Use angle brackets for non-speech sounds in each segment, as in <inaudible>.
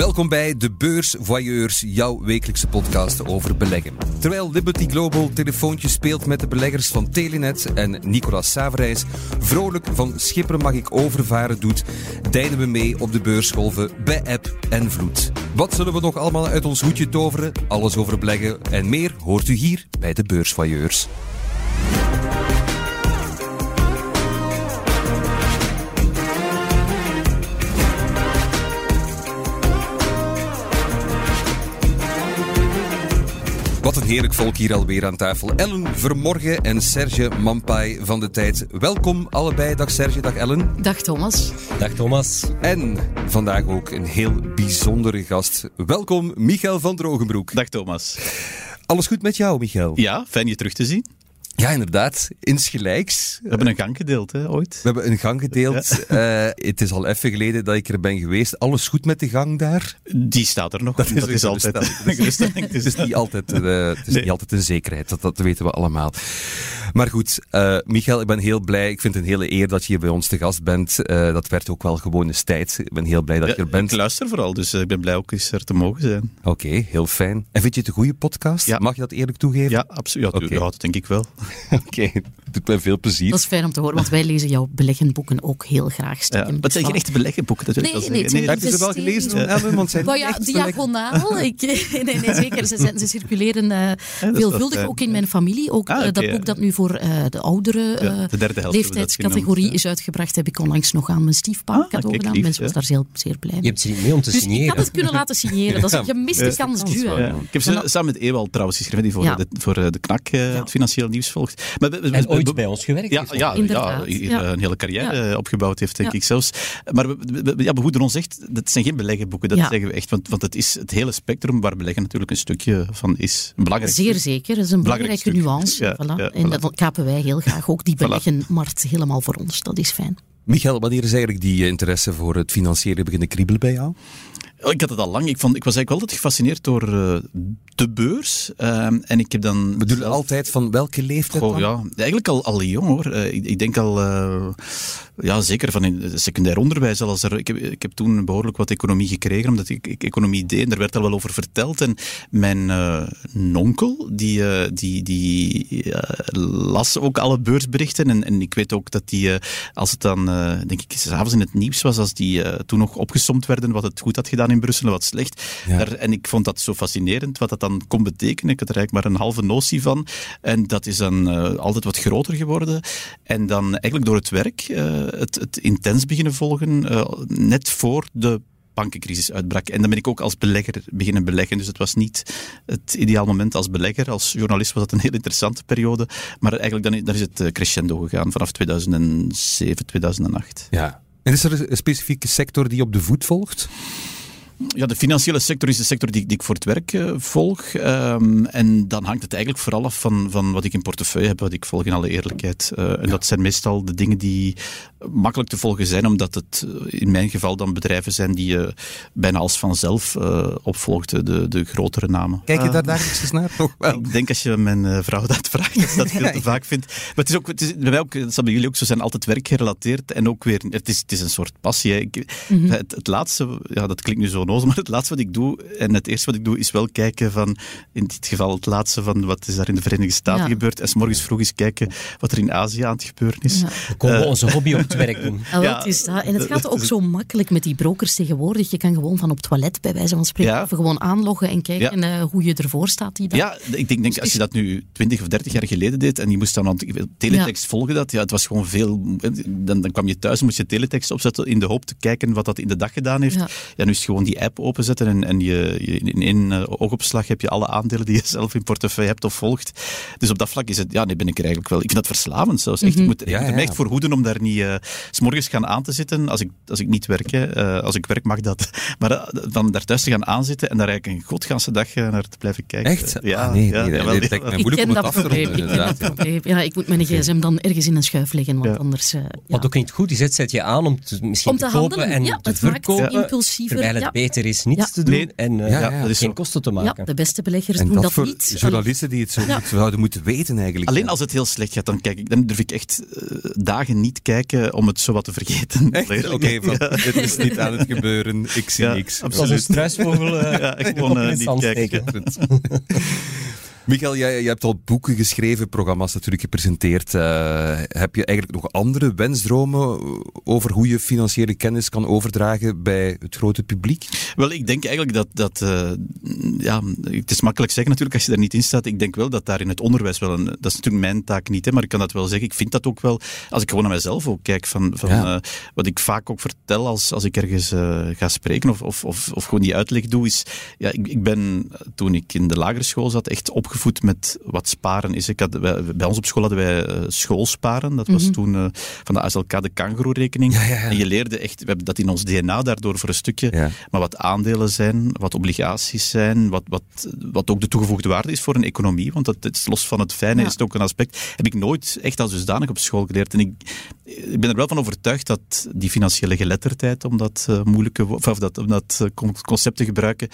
Welkom bij De Beurs Voyeurs, jouw wekelijkse podcast over beleggen. Terwijl Liberty Global telefoontjes speelt met de beleggers van Telenet en Nicolas Saverijs vrolijk van Schipper mag ik overvaren doet, deinen we mee op de beursgolven bij App en Vloed. Wat zullen we nog allemaal uit ons hoedje toveren? Alles over beleggen en meer hoort u hier bij De Beurs Wat een heerlijk volk hier alweer aan tafel. Ellen Vermorgen en Serge Mampai van de Tijd. Welkom allebei. Dag Serge, dag Ellen. Dag Thomas. Dag Thomas. En vandaag ook een heel bijzondere gast. Welkom Michael van Drogenbroek. Dag Thomas. Alles goed met jou, Michael? Ja, fijn je terug te zien. Ja, inderdaad. Insgelijks. We hebben een gang gedeeld, hè, ooit. We hebben een gang gedeeld. Eh, het is al even geleden dat ik er ben geweest. Alles goed met de gang daar? Die staat er nog. Dat is, is altijd. Het is, niet altijd, het is niet altijd een zekerheid. Dat, dat weten we allemaal. Maar goed, uh, Michael, ik ben heel blij. Ik vind het een hele eer dat je hier bij ons te gast bent. dat werd ook wel gewoon eens tijd. Ik ben heel blij dat ja, je er bent. Ik luister vooral, dus ik ben blij ook eens er te mogen zijn. Oké, okay, heel fijn. En vind je het een goede podcast? Ja. Mag je dat eerlijk toegeven? Ja, absoluut. Ja, okay. ja dat denk ik wel. <laughs> Oké, okay. doet mij veel plezier. Dat is fijn om te horen, want wij lezen jouw beleggenboeken ook heel graag. Ja, maar het zijn geen echte beleggenboeken, dat wil nee, ik wel nee, zeggen. Nee, Heb je ze wel gelezen van Ellen? Want zijn ja, diagonaal. <laughs> ik, <laughs> nee, nee, zeker. Ze, zijn, ze circuleren uh, veelvuldig, ook in mijn familie. Ook ah, okay, dat boek dat nu voor uh, de oudere ja, de derde helft leeftijdscategorie is uitgebracht, heb ik onlangs nog aan mijn stiefpa ah, cadeau gedaan. lief, Mensen ja. was daar zeer, zeer blij mee. Je hebt ze niet mee om te dus signeren. ik had het kunnen laten signeren. Dat is een gemiste kans nu. Ja. Ik heb ze samen met Ewald trouwens geschreven, die voor, Ja. de, voor de KNAK het financieel nieuws volgt. Maar, En ooit we- bij ons gewerkt. Ja, is. ja, Inderdaad, ja, ja. een hele carrière Ja. eh, opgebouwd heeft, denk Ja. ik zelfs. Maar we, we- we- ja, ons echt, dat zijn geen beleggenboeken, dat Ja. zeggen we echt. Want, want het is het hele spectrum waar beleggen natuurlijk een stukje van is. Een belangrijk Zeer stuk. zeker, dat is een Belangrijk belangrijke stuk. nuance. Ja, voilà. ja, En voilà. dat kapen wij heel graag ook, die Voilà. beleggenmarkt helemaal voor ons. Dat is fijn. Michael, wanneer is eigenlijk die eh, interesse voor het financiële beginnen kriebelen bij jou? Oh, Ik had het al lang. Ik, vond, ik was eigenlijk altijd gefascineerd door eh, de beurs. Ehm, en ik heb dan... Zelf- altijd van welke leeftijd Goh, dan? ja, eigenlijk al, al jong hoor. Eh, ik, ik denk al, eh, ja, zeker van in het secundair onderwijs. Al als er, ik, heb, ik heb toen behoorlijk wat economie gekregen, omdat ik, ik economie deed. En daar werd al wel over verteld. En mijn eh, nonkel, die, eh, die, die eh, las ook alle beursberichten. En, en ik weet ook dat die, eh, als het dan, denk ik, s'avonds in het nieuws was, als die toen nog opgesomd werden wat het goed had gedaan in Brussel en wat slecht. Ja. Daar, en ik vond dat zo fascinerend, wat dat dan kon betekenen. Ik had er eigenlijk maar een halve notie van. En dat is dan altijd wat groter geworden. En dan eigenlijk door het werk het, het intens beginnen volgen, eh, net voor de bankencrisis uitbrak. En dan ben ik ook als belegger beginnen beleggen. Dus het was niet het ideaal moment als belegger. Als journalist was dat een heel interessante periode. Maar eigenlijk dan, dan is het eh, crescendo gegaan vanaf 2007, 2008. Ja. En is er een specifieke sector die op de voet volgt? Ja, de financiële sector is de sector die, die ik voor het werk eh, volg. Ehm, en dan hangt het eigenlijk vooral af van, van wat ik in portefeuille heb, wat ik volg in alle eerlijkheid. Eh, en dat zijn meestal de dingen die makkelijk te volgen zijn, omdat het eh, in mijn geval dan bedrijven zijn die je bijna als vanzelf opvolgt, de, de grotere namen. Kijk je Ah. daar dagelijks naar? <laughs> Toch wel. Ik denk als je mijn vrouw dat vraagt, dat dat <laughs> veel te vaak vindt. Maar het is ook, het is, bij mij ook, dat zal bij jullie ook zo zijn, altijd werkgerelateerd en ook weer, het is, het is een soort passie. Ik, het, het laatste, ja, dat klinkt nu zo onnozel, maar het laatste wat ik doe, en het eerste wat ik doe, is wel kijken van, in dit geval het laatste van wat is daar in de Verenigde Staten Ja. gebeurd, en s morgens vroeg eens kijken wat er in Azië aan het gebeuren is. Ja. We komen onze hobby op het werk <laughs> doen. Ja, het is dat. En het gaat ook zo makkelijk met die brokers tegenwoordig. Je kan gewoon van op het toilet, bij wijze van spreken, Ja. even gewoon aanloggen en kijken eh, hoe je ervoor staat die dag. Ja, ik denk, denk als je dat nu 20 of 30 jaar geleden deed en je moest dan aan teletext volgen dat, ja, het was gewoon veel. Dan, dan kwam je thuis en moest je teletext opzetten in de hoop te kijken wat dat in de dag gedaan heeft. Ja. Ja, nu is het gewoon die app openzetten en, en je, je- in één eh, oogopslag heb je alle aandelen die je <laughs> zelf in portefeuille hebt of volgt. Dus op dat vlak is het, ja, nee, ben ik er eigenlijk wel. Ik vind dat verslavend zelfs. Echt, ik moet, ik Ja, moet er me ja. echt voor hoeden om daar niet eh, s morgens gaan aan te zitten als ik, als ik niet werk. hè. Eh, als ik werk mag dat. <laughs> Maar dan daar thuis te gaan aanzitten en daar eigenlijk een godganse dag naar te blijven kijken. Echt? Ja, Ah, nee, jawel, jawel. Ik ken dat probleem. Ik dat. Ja, ik moet mijn gsm dan ergens in een schuif leggen, want Ja. anders... eh, ja. Wat ook niet goed is, het zet je aan om te, misschien Om te kopen handelen, en ja, te verkopen. impulsiever, Terwijl het ja. Beter beter is niets te doen Nee, en uh, ja, ja, dat is geen kosten te maken. Ja, de beste beleggers En doen dat dat voor niet. journalisten die het zo goed zouden moeten weten eigenlijk. Alleen als het heel slecht gaat, dan, kijk ik, dan durf ik echt uh, dagen niet kijken om het zo wat te vergeten. Oké, okay, het <laughs> is niet aan het gebeuren, ik zie ja, niks. Als een struisvogel uh, ja, ik <laughs> gewoon uh, niet kijken. <laughs> Michael, jij, jij, hebt al boeken geschreven, programma's natuurlijk gepresenteerd. Uh, heb je eigenlijk nog andere wensdromen over hoe je financiële kennis kan overdragen bij het grote publiek? Wel, ik denk eigenlijk dat, dat uh, ja, het is makkelijk zeggen natuurlijk als je daar niet in staat. Ik denk wel dat daar in het onderwijs wel een, dat is natuurlijk mijn taak niet, hè, maar ik kan dat wel zeggen. Ik vind dat ook wel, als ik gewoon naar mezelf ook kijk, van, van ja. uh, wat ik vaak ook vertel als, als ik ergens ga spreken of, of, of, of gewoon die uitleg doe, is, ja, ik, ik ben toen ik in de lagere school zat echt opgevoed met wat sparen is. Ik had, bij ons op school hadden wij uh, schoolsparen. Dat was mm -hmm. toen uh, van de ASLK de kangoeroe-rekening. Ja, ja, ja. En je leerde echt, we hebben dat in ons DNA daardoor voor een stukje, maar wat aandelen zijn, wat obligaties zijn, wat, wat, wat ook de toegevoegde waarde is voor een economie. Want dat, is los van het fijne is het ook een aspect. Heb ik nooit echt als dusdanig op school geleerd. En ik, ik ben er wel van overtuigd dat die financiële geletterdheid, om dat uh, moeilijke, of dat, om dat concept te gebruiken,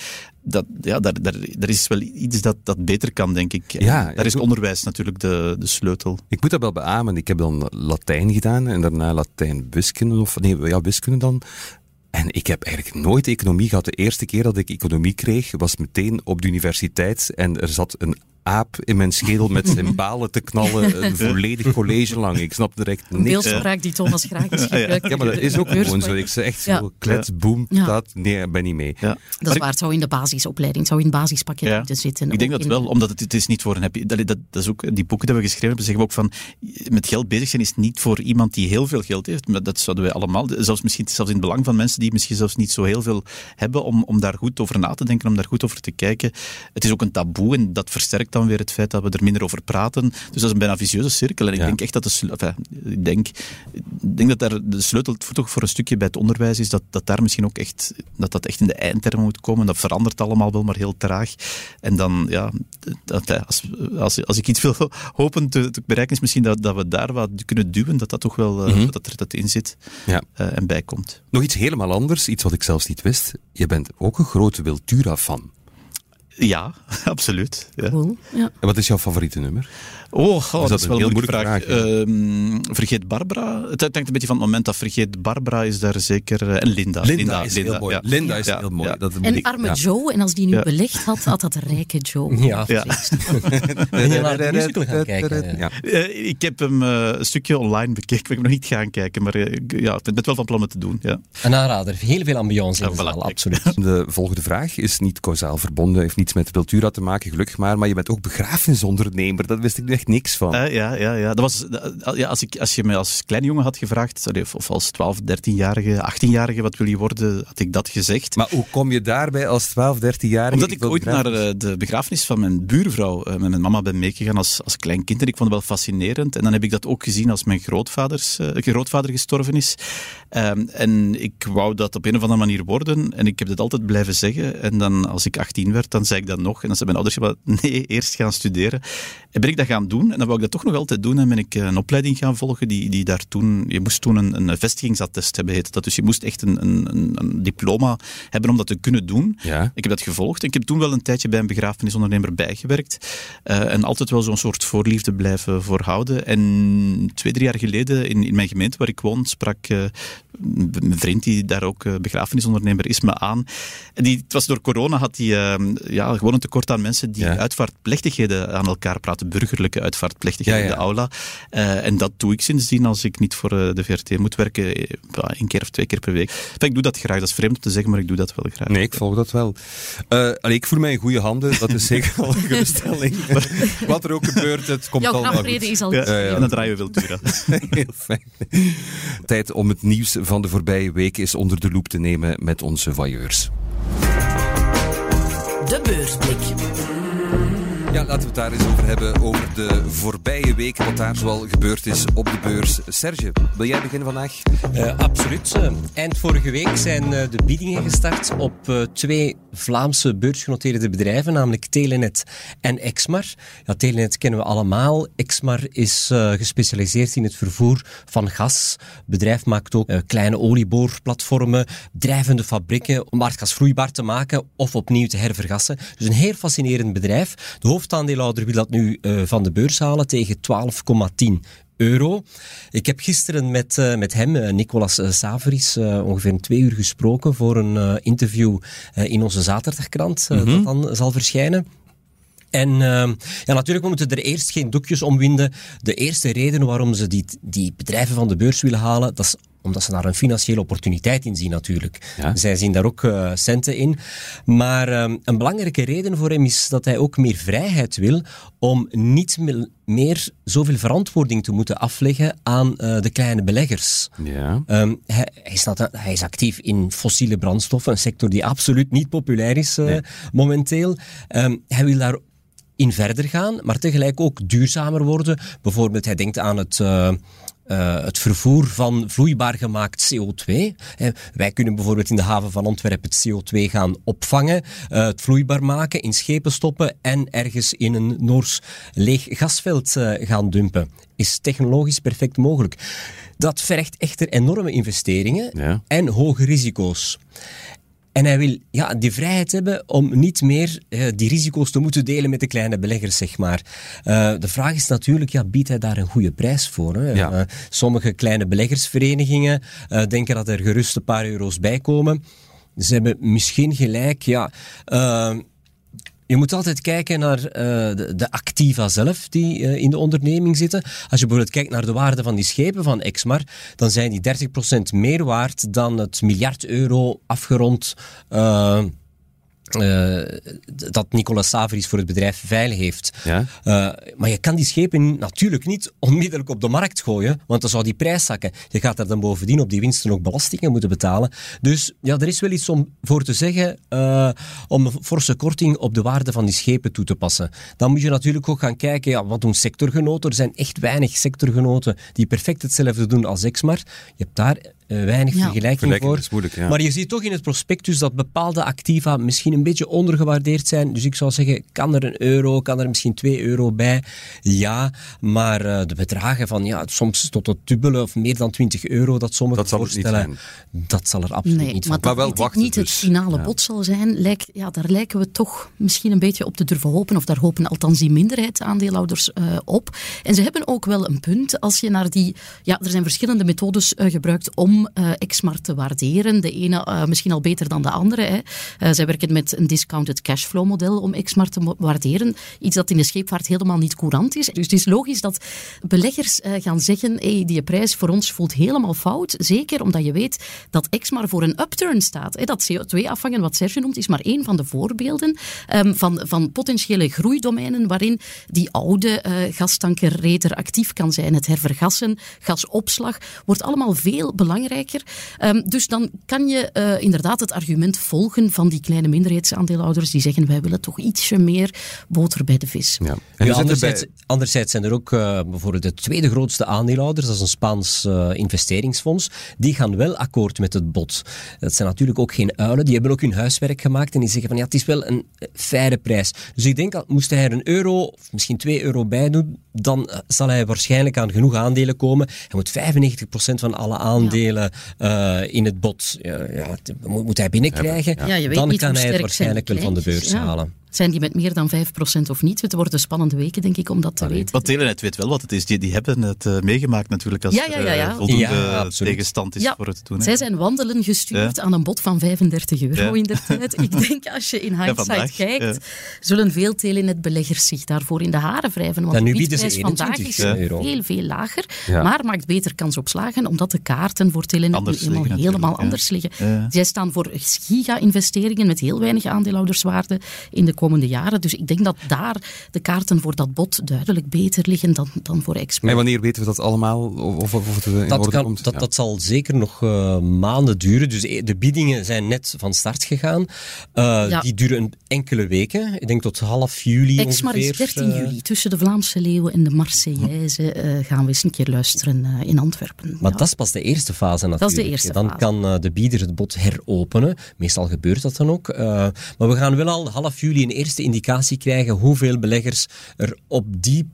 dat, ja, daar, daar, daar is wel iets dat, dat beter kan, denk ik. Ja, daar is onderwijs natuurlijk de, de sleutel. Ik moet dat wel beamen. Ik heb dan Latijn gedaan en daarna Latijn wiskunde, of nee, ja, wiskunde dan. En ik heb eigenlijk nooit economie gehad. De eerste keer dat ik economie kreeg, was meteen op de universiteit en er zat een aap in mijn schedel met zijn <laughs> balen te knallen, een volledig college lang. Ik snapte er echt niks. Beeldspraak die Thomas graag is <laughs> gebruikt. Ja, maar dat is ook gewoon zo. Ik zeg echt zo, klets, boem, ja. dat, nee, ik ben niet mee. Ja. Dat is waar, het zou in de basisopleiding, het zou in het basispakket ja. moeten zitten. Ik denk dat in... wel, omdat het, het is niet voor een happy... Dat, dat, dat is ook, die boeken die we geschreven hebben, zeggen we ook van, met geld bezig zijn is niet voor iemand die heel veel geld heeft. Maar dat zouden wij allemaal, zelfs misschien zelfs in het belang van mensen die misschien zelfs niet zo heel veel hebben, om, om daar goed over na te denken, om daar goed over te kijken. Het is ook een taboe en dat versterkt dan weer het feit dat we er minder over praten. Dus dat is een bijna vicieuze cirkel. En ik ja. denk echt dat de enfin, ik denk, ik denk dat daar de sleutel toch voor een stukje bij het onderwijs is dat, dat daar misschien ook echt, dat dat echt in de eindtermen moet komen. Dat verandert allemaal wel, maar heel traag. En dan, ja, dat, als, als, als ik iets wil <laughs> hopen te, te, bereiken, is misschien dat, dat we daar wat kunnen duwen, dat dat toch wel, mm -hmm. dat er dat in zit ja. uh, en bijkomt. Nog iets helemaal anders, iets wat ik zelfs niet wist. Je bent ook een grote Wiltura-fan. Ja, <laughs> absoluut. Ja. Cool. Ja. En wat is jouw favoriete nummer? Oh, oh dat, dat, is wel een heel moeilijke vraag. vraag um, vergeet Barbara. Het hangt een beetje van het moment dat Vergeet Barbara is daar zeker. Uh, en Linda. Linda, Linda is Linda, heel mooi. Ja. Linda is ja. heel mooi. Ja. Dat en arme Joe, en als die nu belegd had, had dat rijke Joe. <laughs> Ja. ja. ben je naar de musical gaan kijken? Ja. Uh, ik heb hem uh, een stukje online bekeken. Ik heb nog niet gaan kijken, maar ja, ik ben wel van plan om te doen. Ja. Een aanrader. Heel veel ambiance in de zaal, absoluut. <laughs> De volgende vraag is niet kausaal verbonden, heeft niets met Wiltura te maken, gelukkig maar, maar je bent ook begrafenisondernemer. Dat wist ik nu echt niks van. Uh, ja, ja, ja. Dat was, ja als, ik, als je mij als klein jongen had gevraagd, sorry, of als 12, 13-jarige, 18-jarige, wat wil je worden, had ik dat gezegd. Maar hoe kom je daarbij als 12, 13-jarige? Omdat ik ooit naar uh, de begrafenis van mijn buurvrouw uh, met mijn mama ben meegegaan als, als klein kind en ik vond het wel fascinerend. En dan heb ik dat ook gezien als mijn grootvaders, grootvader gestorven is. Um, en ik wou dat op een of andere manier worden en ik heb het altijd blijven zeggen. En dan als ik 18 werd, dan zei ik dat nog. En dan zei mijn ouders, nee, <laughs> eerst gaan studeren. En ben ik dat gaan doen en dan wou ik dat toch nog altijd doen en ben ik een opleiding gaan volgen die, die daar toen, je moest toen een, een vestigingsattest hebben, heette dat. Dus je moest echt een, een, een, diploma hebben om dat te kunnen doen. Ja. Ik heb dat gevolgd en ik heb toen wel een tijdje bij een begrafenisondernemer bijgewerkt uh, en altijd wel zo'n soort voorliefde blijven voorhouden. En twee, drie jaar geleden in, in mijn gemeente waar ik woon, sprak uh, mijn vriend die daar ook uh, begrafenisondernemer is me aan. En die, het was door corona had hij ja, gewoon een tekort aan mensen die Ja. uitvaartplechtigheden aan elkaar praten, burgerlijke uitvaartplechtigheden Ja, ja. in de aula. Uh, en dat doe ik sindsdien als ik niet voor uh, de VRT moet werken, eh, één keer of twee keer per week. Enfin, ik doe dat graag, dat is vreemd om te zeggen, maar ik doe dat wel graag. Nee, ik volg dat wel. Uh, allee, ik voel mij in goede handen, dat is zeker al een geruststelling. <laughs> Wat er ook gebeurt, het komt Jouw allemaal goed. is al ja. En dan draaien we Wiltura. <laughs> Heel fijn. Tijd om het nieuws van de voorbije week eens onder de loep te nemen met onze voyeurs. De beursblik. Ja, laten we het daar eens over hebben, over de voorbije weken, wat daar zoal gebeurd is op de beurs. Serge, wil jij beginnen vandaag? Uh, absoluut. Eind vorige week zijn uh, de biedingen gestart op twee Vlaamse beursgenoteerde bedrijven, namelijk Telenet en Exmar. Ja, Telenet kennen we allemaal. Exmar is gespecialiseerd in het vervoer van gas. Het bedrijf maakt ook kleine olieboorplatformen, drijvende fabrieken om aardgas vloeibaar te maken of opnieuw te hervergassen. Dus een heel fascinerend bedrijf. De hoofdaandeelhouder wil dat nu uh, van de beurs halen tegen 12,10 euro. Ik heb gisteren met, uh, met hem, uh, Nicolas Saveris, ongeveer twee uur gesproken voor een interview in onze zaterdagkrant, mm -hmm. dat dan zal verschijnen. En uh, ja, natuurlijk, we moeten er eerst geen doekjes omwinden. De eerste reden waarom ze die, die bedrijven van de beurs willen halen, dat is omdat ze daar een financiële opportuniteit in zien natuurlijk. Zij zien daar ook uh, centen in. Maar uh, een belangrijke reden voor hem is dat hij ook meer vrijheid wil om niet meer zoveel verantwoording te moeten afleggen aan uh, de kleine beleggers. Ja. Um, hij, hij, is hij, is actief in fossiele brandstoffen, een sector die absoluut niet populair is nee. momenteel. Um, hij wil daar in verder gaan, maar tegelijk ook duurzamer worden. Bijvoorbeeld, hij denkt aan het uh, het vervoer van vloeibaar gemaakt CO2. wij kunnen bijvoorbeeld in de haven van Antwerpen het CO2 gaan opvangen, uh, het vloeibaar maken, in schepen stoppen en ergens in een Noors leeg gasveld uh, gaan dumpen. Is technologisch perfect mogelijk. Dat vergt echter enorme investeringen ja. en hoge risico's. En hij wil ja, die vrijheid hebben om niet meer uh, die risico's te moeten delen met de kleine beleggers, zeg maar. Uh, de vraag is natuurlijk, ja, biedt hij daar een goede prijs voor? Hè? Ja. Uh, sommige kleine beleggersverenigingen denken dat er gerust een paar euro's bij komen. Ze hebben misschien gelijk, ja je moet altijd kijken naar uh, de, de, activa zelf die uh, in de onderneming zitten. Als je bijvoorbeeld kijkt naar de waarde van die schepen van Exmar, dan zijn die 30% meer waard dan het miljard euro afgerond uh, uh, dat Nicolas Saveris voor het bedrijf veilig heeft. Ja? Uh, maar je kan die schepen natuurlijk niet onmiddellijk op de markt gooien, want dan zou die prijs zakken. Je gaat er dan bovendien op die winsten ook belastingen moeten betalen. Dus ja, er is wel iets om voor te zeggen uh, om een forse korting op de waarde van die schepen toe te passen. Dan moet je natuurlijk ook gaan kijken, ja, wat doen sectorgenoten? Er zijn echt weinig sectorgenoten die perfect hetzelfde doen als Exmar. Je hebt daar uh, weinig ja. vergelijking voor. Moeilijk, ja. Maar je ziet toch in het prospectus dat bepaalde activa misschien een beetje ondergewaardeerd zijn. Dus ik zou zeggen, kan er een euro, kan er misschien twee euro bij? Ja, maar uh, de bedragen van ja, soms tot het dubbele of meer dan 20 euro dat sommigen dat voorstellen, dat zal er absoluut nee, niet maar van Maar wel wachten niet dus. het finale ja. bod zal zijn, lijk, ja, daar lijken we toch misschien een beetje op te durven hopen, of daar hopen althans die minderheidsaandeelhouders uh, op. En ze hebben ook wel een punt, als je naar die, ja, er zijn verschillende methodes gebruikt om om uh, te waarderen. De ene uh, misschien al beter dan de andere. Hè. Uh, zij werken met een discounted cashflow model om Exmar te waarderen. Iets dat in de scheepvaart helemaal niet courant is. Dus het is logisch dat beleggers gaan zeggen hey, die prijs voor ons voelt helemaal fout. Zeker omdat je weet dat Exmar voor een upturn staat. Dat CO2-afvangen, wat Serge noemt, is maar één van de voorbeelden um, van, van potentiële groeidomeinen waarin die oude gastankerreder actief kan zijn. Het hervergassen, gasopslag, wordt allemaal veel belangrijker belangrijker. Um, dus dan kan je uh, inderdaad het argument volgen van die kleine minderheidsaandeelhouders die zeggen wij willen toch ietsje meer boter bij de vis. Ja. En ja, anderzijds, bij... anderzijds, zijn er ook uh, bijvoorbeeld de tweede grootste aandeelhouders, dat is een Spaans uh, investeringsfonds, die gaan wel akkoord met het bod. Dat zijn natuurlijk ook geen uilen, die hebben ook hun huiswerk gemaakt en die zeggen van ja, het is wel een faire prijs. Dus ik denk, moest hij er een euro of misschien twee euro bij doen, dan zal hij waarschijnlijk aan genoeg aandelen komen. Hij moet 95% van alle aandelen uh, in het bod. Ja, ja, moet, hij binnenkrijgen. dan kan hij het waarschijnlijk wel van de beurs halen. Zijn die met meer dan 5% of niet? Het worden spannende weken, denk ik, om dat te Allee. weten. Want Telenet weet wel wat het is. Die, die hebben het uh, meegemaakt natuurlijk als ja, ja, ja, ja. Uh, voldoende tegenstand is voor het doen. Zij zijn wandelen gestuurd aan een bod van 35 euro in de tijd. Ik <laughs> denk, als je in hindsight kijkt, zullen veel Telenet-beleggers zich daarvoor in de haren wrijven. Want nu de bieden vandaag is euro. veel, veel lager, maar maakt beter kans op slagen, omdat de kaarten voor Telenet nu helemaal, helemaal anders liggen. Zij staan voor giga-investeringen met heel weinig aandeelhouderswaarde in de komende jaren. Dus ik denk dat daar de kaarten voor dat bod duidelijk beter liggen dan, dan voor export. En wanneer weten we dat allemaal? Of, of, of het in dat, orde kan, komt? dat, Ja. dat zal zeker nog eh, maanden duren. Dus eh, de biedingen zijn net van start gegaan. Eh, Ja. Die duren enkele weken. Ik denk tot half juli Exmar ongeveer. is 13 eh, juli. Tussen de Vlaamse leeuwen en de Marseillaise eh, gaan we eens een keer luisteren eh, in Antwerpen. Maar Ja. dat is pas de eerste fase natuurlijk. is de eerste dan fase. kan eh, de bieder het bod heropenen. Meestal gebeurt dat dan ook. Eh, maar we gaan wel al half juli een eerste indicatie krijgen hoeveel beleggers er op die,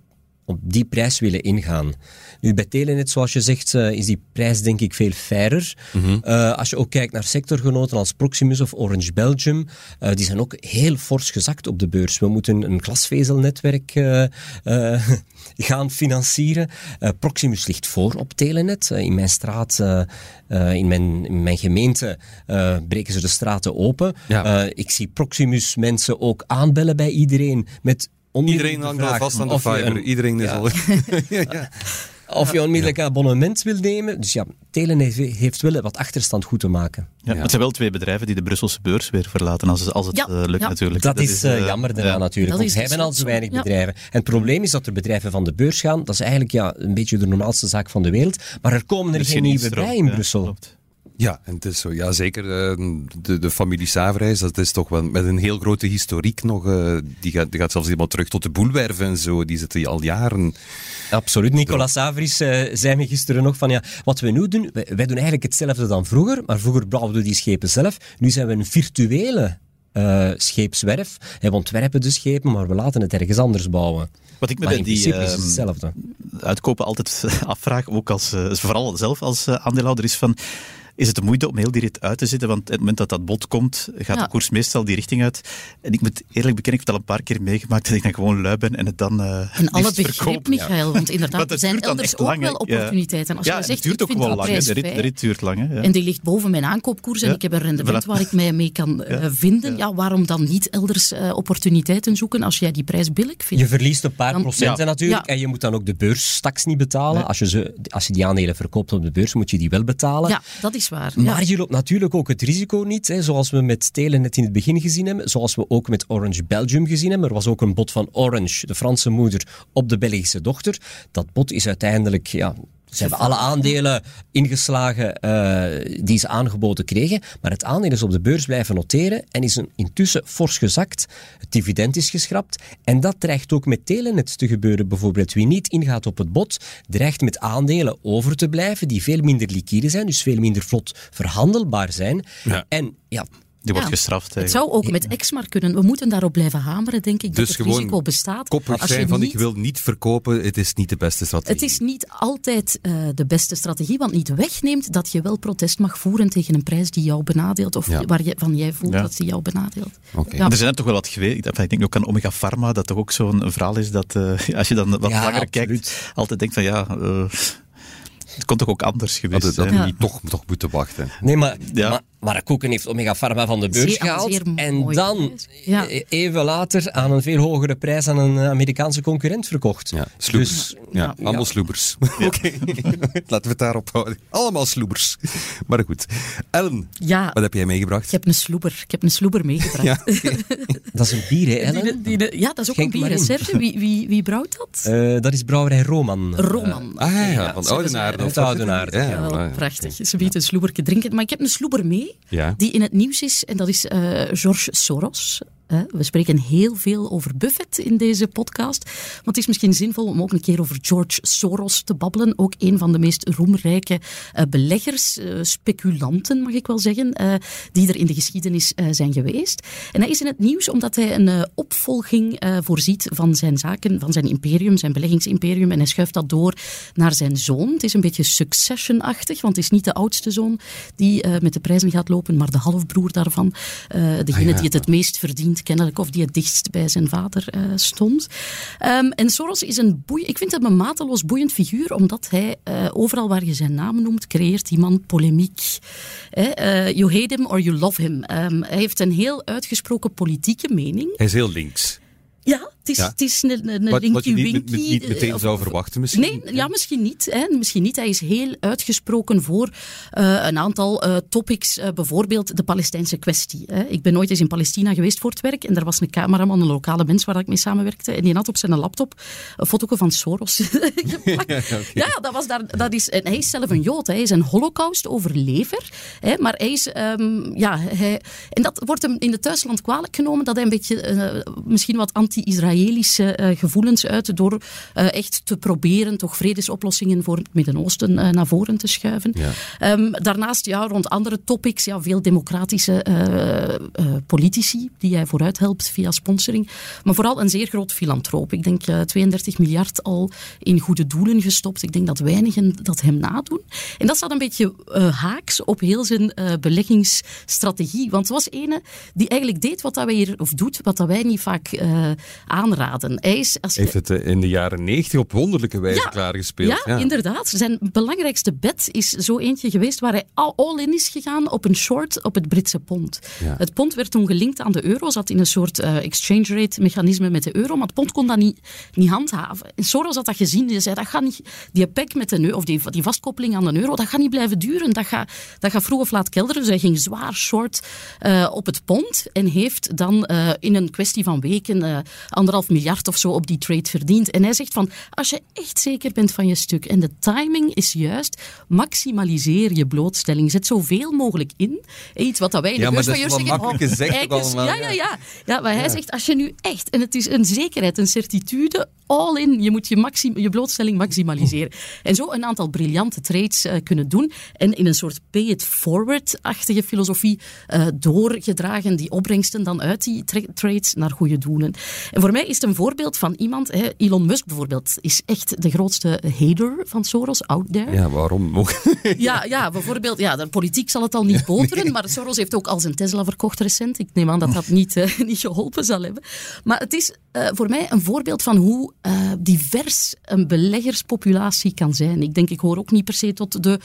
op die prijs willen ingaan. Nu, bij Telenet, zoals je zegt, eh, is die prijs denk ik veel fairer. Eh, als je ook kijkt naar sectorgenoten als Proximus of Orange Belgium, eh, die zijn ook heel fors gezakt op de beurs. We moeten een glasvezelnetwerk gaan financieren. Eh, Proximus ligt voor op Telenet. Eh, in mijn straat, eh, in, mijn, in mijn gemeente, breken ze de straten open. Ja. Ik zie Proximus mensen ook aanbellen bij iedereen met Iedereen de hangt al vast aan de fiber. een- Iedereen is Ja. al... <laughs> ja. Of je onmiddellijk een abonnement wil nemen. Dus ja, Telenet heeft wel wat achterstand goed te maken. Ja, Ja. Het zijn wel twee bedrijven die de Brusselse beurs weer verlaten als, het- als het Ja, eh, lukt ja. natuurlijk. Dat, is eh, eh, jammer daarna ja. natuurlijk. Dat Want dus hebben al zo. weinig Ja. bedrijven. En het probleem is dat er bedrijven van de beurs gaan. Dat is eigenlijk ja, een beetje de normaalste zaak van de wereld. Maar er komen er Er geen nieuwe bij in Ja, Brussel. klopt. Ja, en het is zo, ja, zeker eh, de, de familie Saverijs, dat is toch wel met een heel grote historiek nog. eh, die, gaat, die gaat zelfs helemaal terug tot de boelwerven en zo. Die zitten al jaren. Absoluut. Nicolas Savris eh, zei me gisteren nog van ja, wat we nu doen, wij, wij doen eigenlijk hetzelfde dan vroeger, maar vroeger bouwden we die schepen zelf. Nu zijn we een virtuele eh, scheepswerf. En we ontwerpen de schepen, maar we laten het ergens anders bouwen. Wat ik me bij die ehm, hetzelfde. uitkopen altijd <laughs> afvraag, ook als, vooral zelf als aandeelhouder, is van... Is het de moeite om heel die rit uit te zitten? Want op het moment dat dat bod komt, gaat Ja. de koers meestal die richting uit. En ik moet eerlijk bekennen, ik heb het al een paar keer meegemaakt dat ik dan gewoon lui ben en het dan eh En alle begrip, verkoop. Michael, want inderdaad, er zijn elders ook lang, wel opportuniteiten. Als ja, jij zegt, het duurt ook wel lang. De rit, de rit duurt lang. Hè. Ja. En die ligt boven mijn aankoopkoers en Ja. ik heb een rendement Voilà. waar ik mij mee kan eh, vinden. Ja. waarom dan niet elders eh, opportuniteiten zoeken als jij die prijs billig vindt? Je verliest een paar Dan- procenten Ja. natuurlijk. Ja. En je moet dan ook de beurstaks niet betalen. Als, je ze, als je die aandelen verkoopt op de beurs, moet je die wel betalen. Ja, dat is Maar je loopt natuurlijk ook het risico niet, hè, zoals we met Telenet in het begin gezien hebben, zoals we ook met Orange Belgium gezien hebben. Er was ook een bod van Orange, de Franse moeder, op de Belgische dochter. Dat bod is uiteindelijk, ja, ze hebben alle aandelen ingeslagen eh, die ze aangeboden kregen, maar het aandeel is op de beurs blijven noteren en is intussen fors gezakt. Het dividend is geschrapt en dat dreigt ook met Telenet te gebeuren. Bijvoorbeeld wie niet ingaat op het bod, dreigt met aandelen over te blijven die veel minder liquide zijn, dus veel minder vlot verhandelbaar zijn. Ja. En ja, Die wordt gestraft. Het zou ook met Exmar kunnen. We moeten daarop blijven hameren, denk ik, dat Dus het gewoon risico bestaat. Koppig Als je zijn van niet- ik wil niet verkopen, het is niet de beste strategie. Het is niet altijd eh, de beste strategie, want niet wegneemt dat je wel protest mag voeren tegen een prijs die jou benadeelt of Ja. waar je, van jij voelt Ja. dat die jou benadeelt. Oké. Ja. Er zijn er toch wel wat geweest. Enfin, Ik denk ook aan Omega Pharma, dat toch ook zo'n verhaal is dat eh, <laughs> als je dan wat Ja, langer absoluut. kijkt, altijd denkt van ja, eh, het kon toch ook anders geweest Dat, dat zijn. we niet toch, toch moeten wachten. Nee, maar, Ja. maar, maar Koeken heeft Omega Pharma van de beurs Zeer- gehaald. zeer En dan. Ja. e- even later, aan een veel hogere prijs aan een eh, Amerikaanse concurrent verkocht. Ja, sloebers. Dus, ja, ja. allemaal sloebers. <laughs> Oké, <laughs> laten we het daarop houden. Allemaal sloebers. Maar goed. Ellen, Ja, wat heb jij meegebracht? ik heb een sloeber. Ik heb een sloeber meegebracht. Ja, <laughs> Dat is een bier, hè, Ellen? Die- die- ja, dat is ook een maar bier. Serge, wie, wie, wie brouwt dat? Eh, dat is brouwerij Roman. Roman. Ah ja, Ja, van Oudenaarde. wat? Oudenaarde, Ja, maar- prachtig. Ze biedt een sloeberke drinken. Maar ik heb een sloeber mee, Ja. die in het nieuws is. En dat is eh George Soros. We spreken heel veel over Buffett in deze podcast. Want het is misschien zinvol om ook een keer over George Soros te babbelen. Ook een van de meest roemrijke eh, beleggers, eh, speculanten mag ik wel zeggen, eh, die er in de geschiedenis zijn geweest. En hij is in het nieuws omdat hij een opvolging voorziet van zijn zaken, van zijn imperium, zijn beleggingsimperium. En hij schuift dat door naar zijn zoon. Het is een beetje succession-achtig, want het is niet de oudste zoon die met de prijzen gaat lopen, maar de halfbroer daarvan. Degene Ah, ja. die het het meest verdient, kennelijk, of die het dichtst bij zijn vader eh, stond. Ehm, en Soros is een boei, ik vind hem een mateloos boeiend figuur, omdat hij eh, overal waar je zijn naam noemt, creëert die man polemiek. Hè, eh, you hate him or you love him. Ehm, hij heeft een heel uitgesproken politieke mening. Hij is heel links. Ja, het is, het is een, een Wat, wat je niet, niet meteen eh, zou verwachten misschien. Nee, ja, misschien niet, hè. misschien niet. Hij is heel uitgesproken voor eh, een aantal eh, topics, bijvoorbeeld de Palestijnse kwestie. Hè. Ik ben ooit eens in Palestina geweest voor het werk en daar was een cameraman, een lokale mens waar ik mee samenwerkte, en die had op zijn laptop een foto van Soros <laughs> geplakt. <laughs> ja, ja, dat was daar, dat is, en hij is zelf een Jood, hè. hij is een holocaust-overlever, maar hij is, ehm, ja, hij, en dat wordt hem in het thuisland kwalijk genomen, dat hij een beetje misschien wat anti-Israëlische eh, gevoelens uit door eh, echt te proberen toch vredesoplossingen voor het Midden-Oosten eh, naar voren te schuiven. Ja. Ehm, daarnaast ja, rond andere topics, ja, veel democratische politici die hij vooruit helpt via sponsoring. Maar vooral een zeer groot filantroop. Ik denk eh, 32 miljard al in goede doelen gestopt. Ik denk dat weinigen dat hem nadoen. En dat staat een beetje haaks op heel zijn beleggingsstrategie. Want het was ene die eigenlijk deed wat dat wij hier, of doet, wat dat wij niet vaak eh, aanraden. Hij is, als Heeft het eh, in de jaren negentig op wonderlijke wijze Ja. klaargespeeld. ja, inderdaad. Zijn belangrijkste bet is zo eentje geweest waar hij al- all-in is gegaan op een short op het Britse pond. Ja. Het pond werd toen gelinkt aan de euro, zat in een soort eh, exchange rate mechanisme met de euro, maar het pond kon dat niet, niet handhaven. En Soros had dat gezien, die zei dat gaat niet, die pek met de euro, of die, die vastkoppeling aan de euro, dat gaat niet blijven duren, dat gaat, dat gaat vroeg of laat kelderen. Dus hij ging zwaar short eh, op het pond en heeft dan in een kwestie van weken anderhalf miljard of zo op die trade verdiend. En hij zegt van, als je echt zeker bent van je stuk en de timing is juist, maximaliseer je blootstelling. Zet zoveel mogelijk in. Iets wat dat wij in de Ja, maar dat is zeggen, makkelijk gezegd allemaal, Ja, ja, ja. ja. maar hij zegt, als je nu echt, en het is een zekerheid, een certitude, all in, je moet je, maxim, je blootstelling maximaliseren. En zo een aantal briljante trades eh, kunnen doen. En in een soort pay-it-forward-achtige filosofie eh, doorgedragen, die opbrengsten dan uit die tra- trades naar goede doelen. En voor mij is het een voorbeeld van iemand, hè, Elon Musk bijvoorbeeld, is echt de grootste hater van Soros, out there. Ja, waarom? <laughs> Ja, ja, bijvoorbeeld, ja, de politiek zal het al niet boteren, maar Soros heeft ook al zijn Tesla verkocht recent. Ik neem aan dat dat niet, eh, <laughs> niet geholpen zal hebben. Maar het is eh, voor mij een voorbeeld van hoe eh, divers een beleggerspopulatie kan zijn. Ik denk, ik hoor ook niet per se tot de,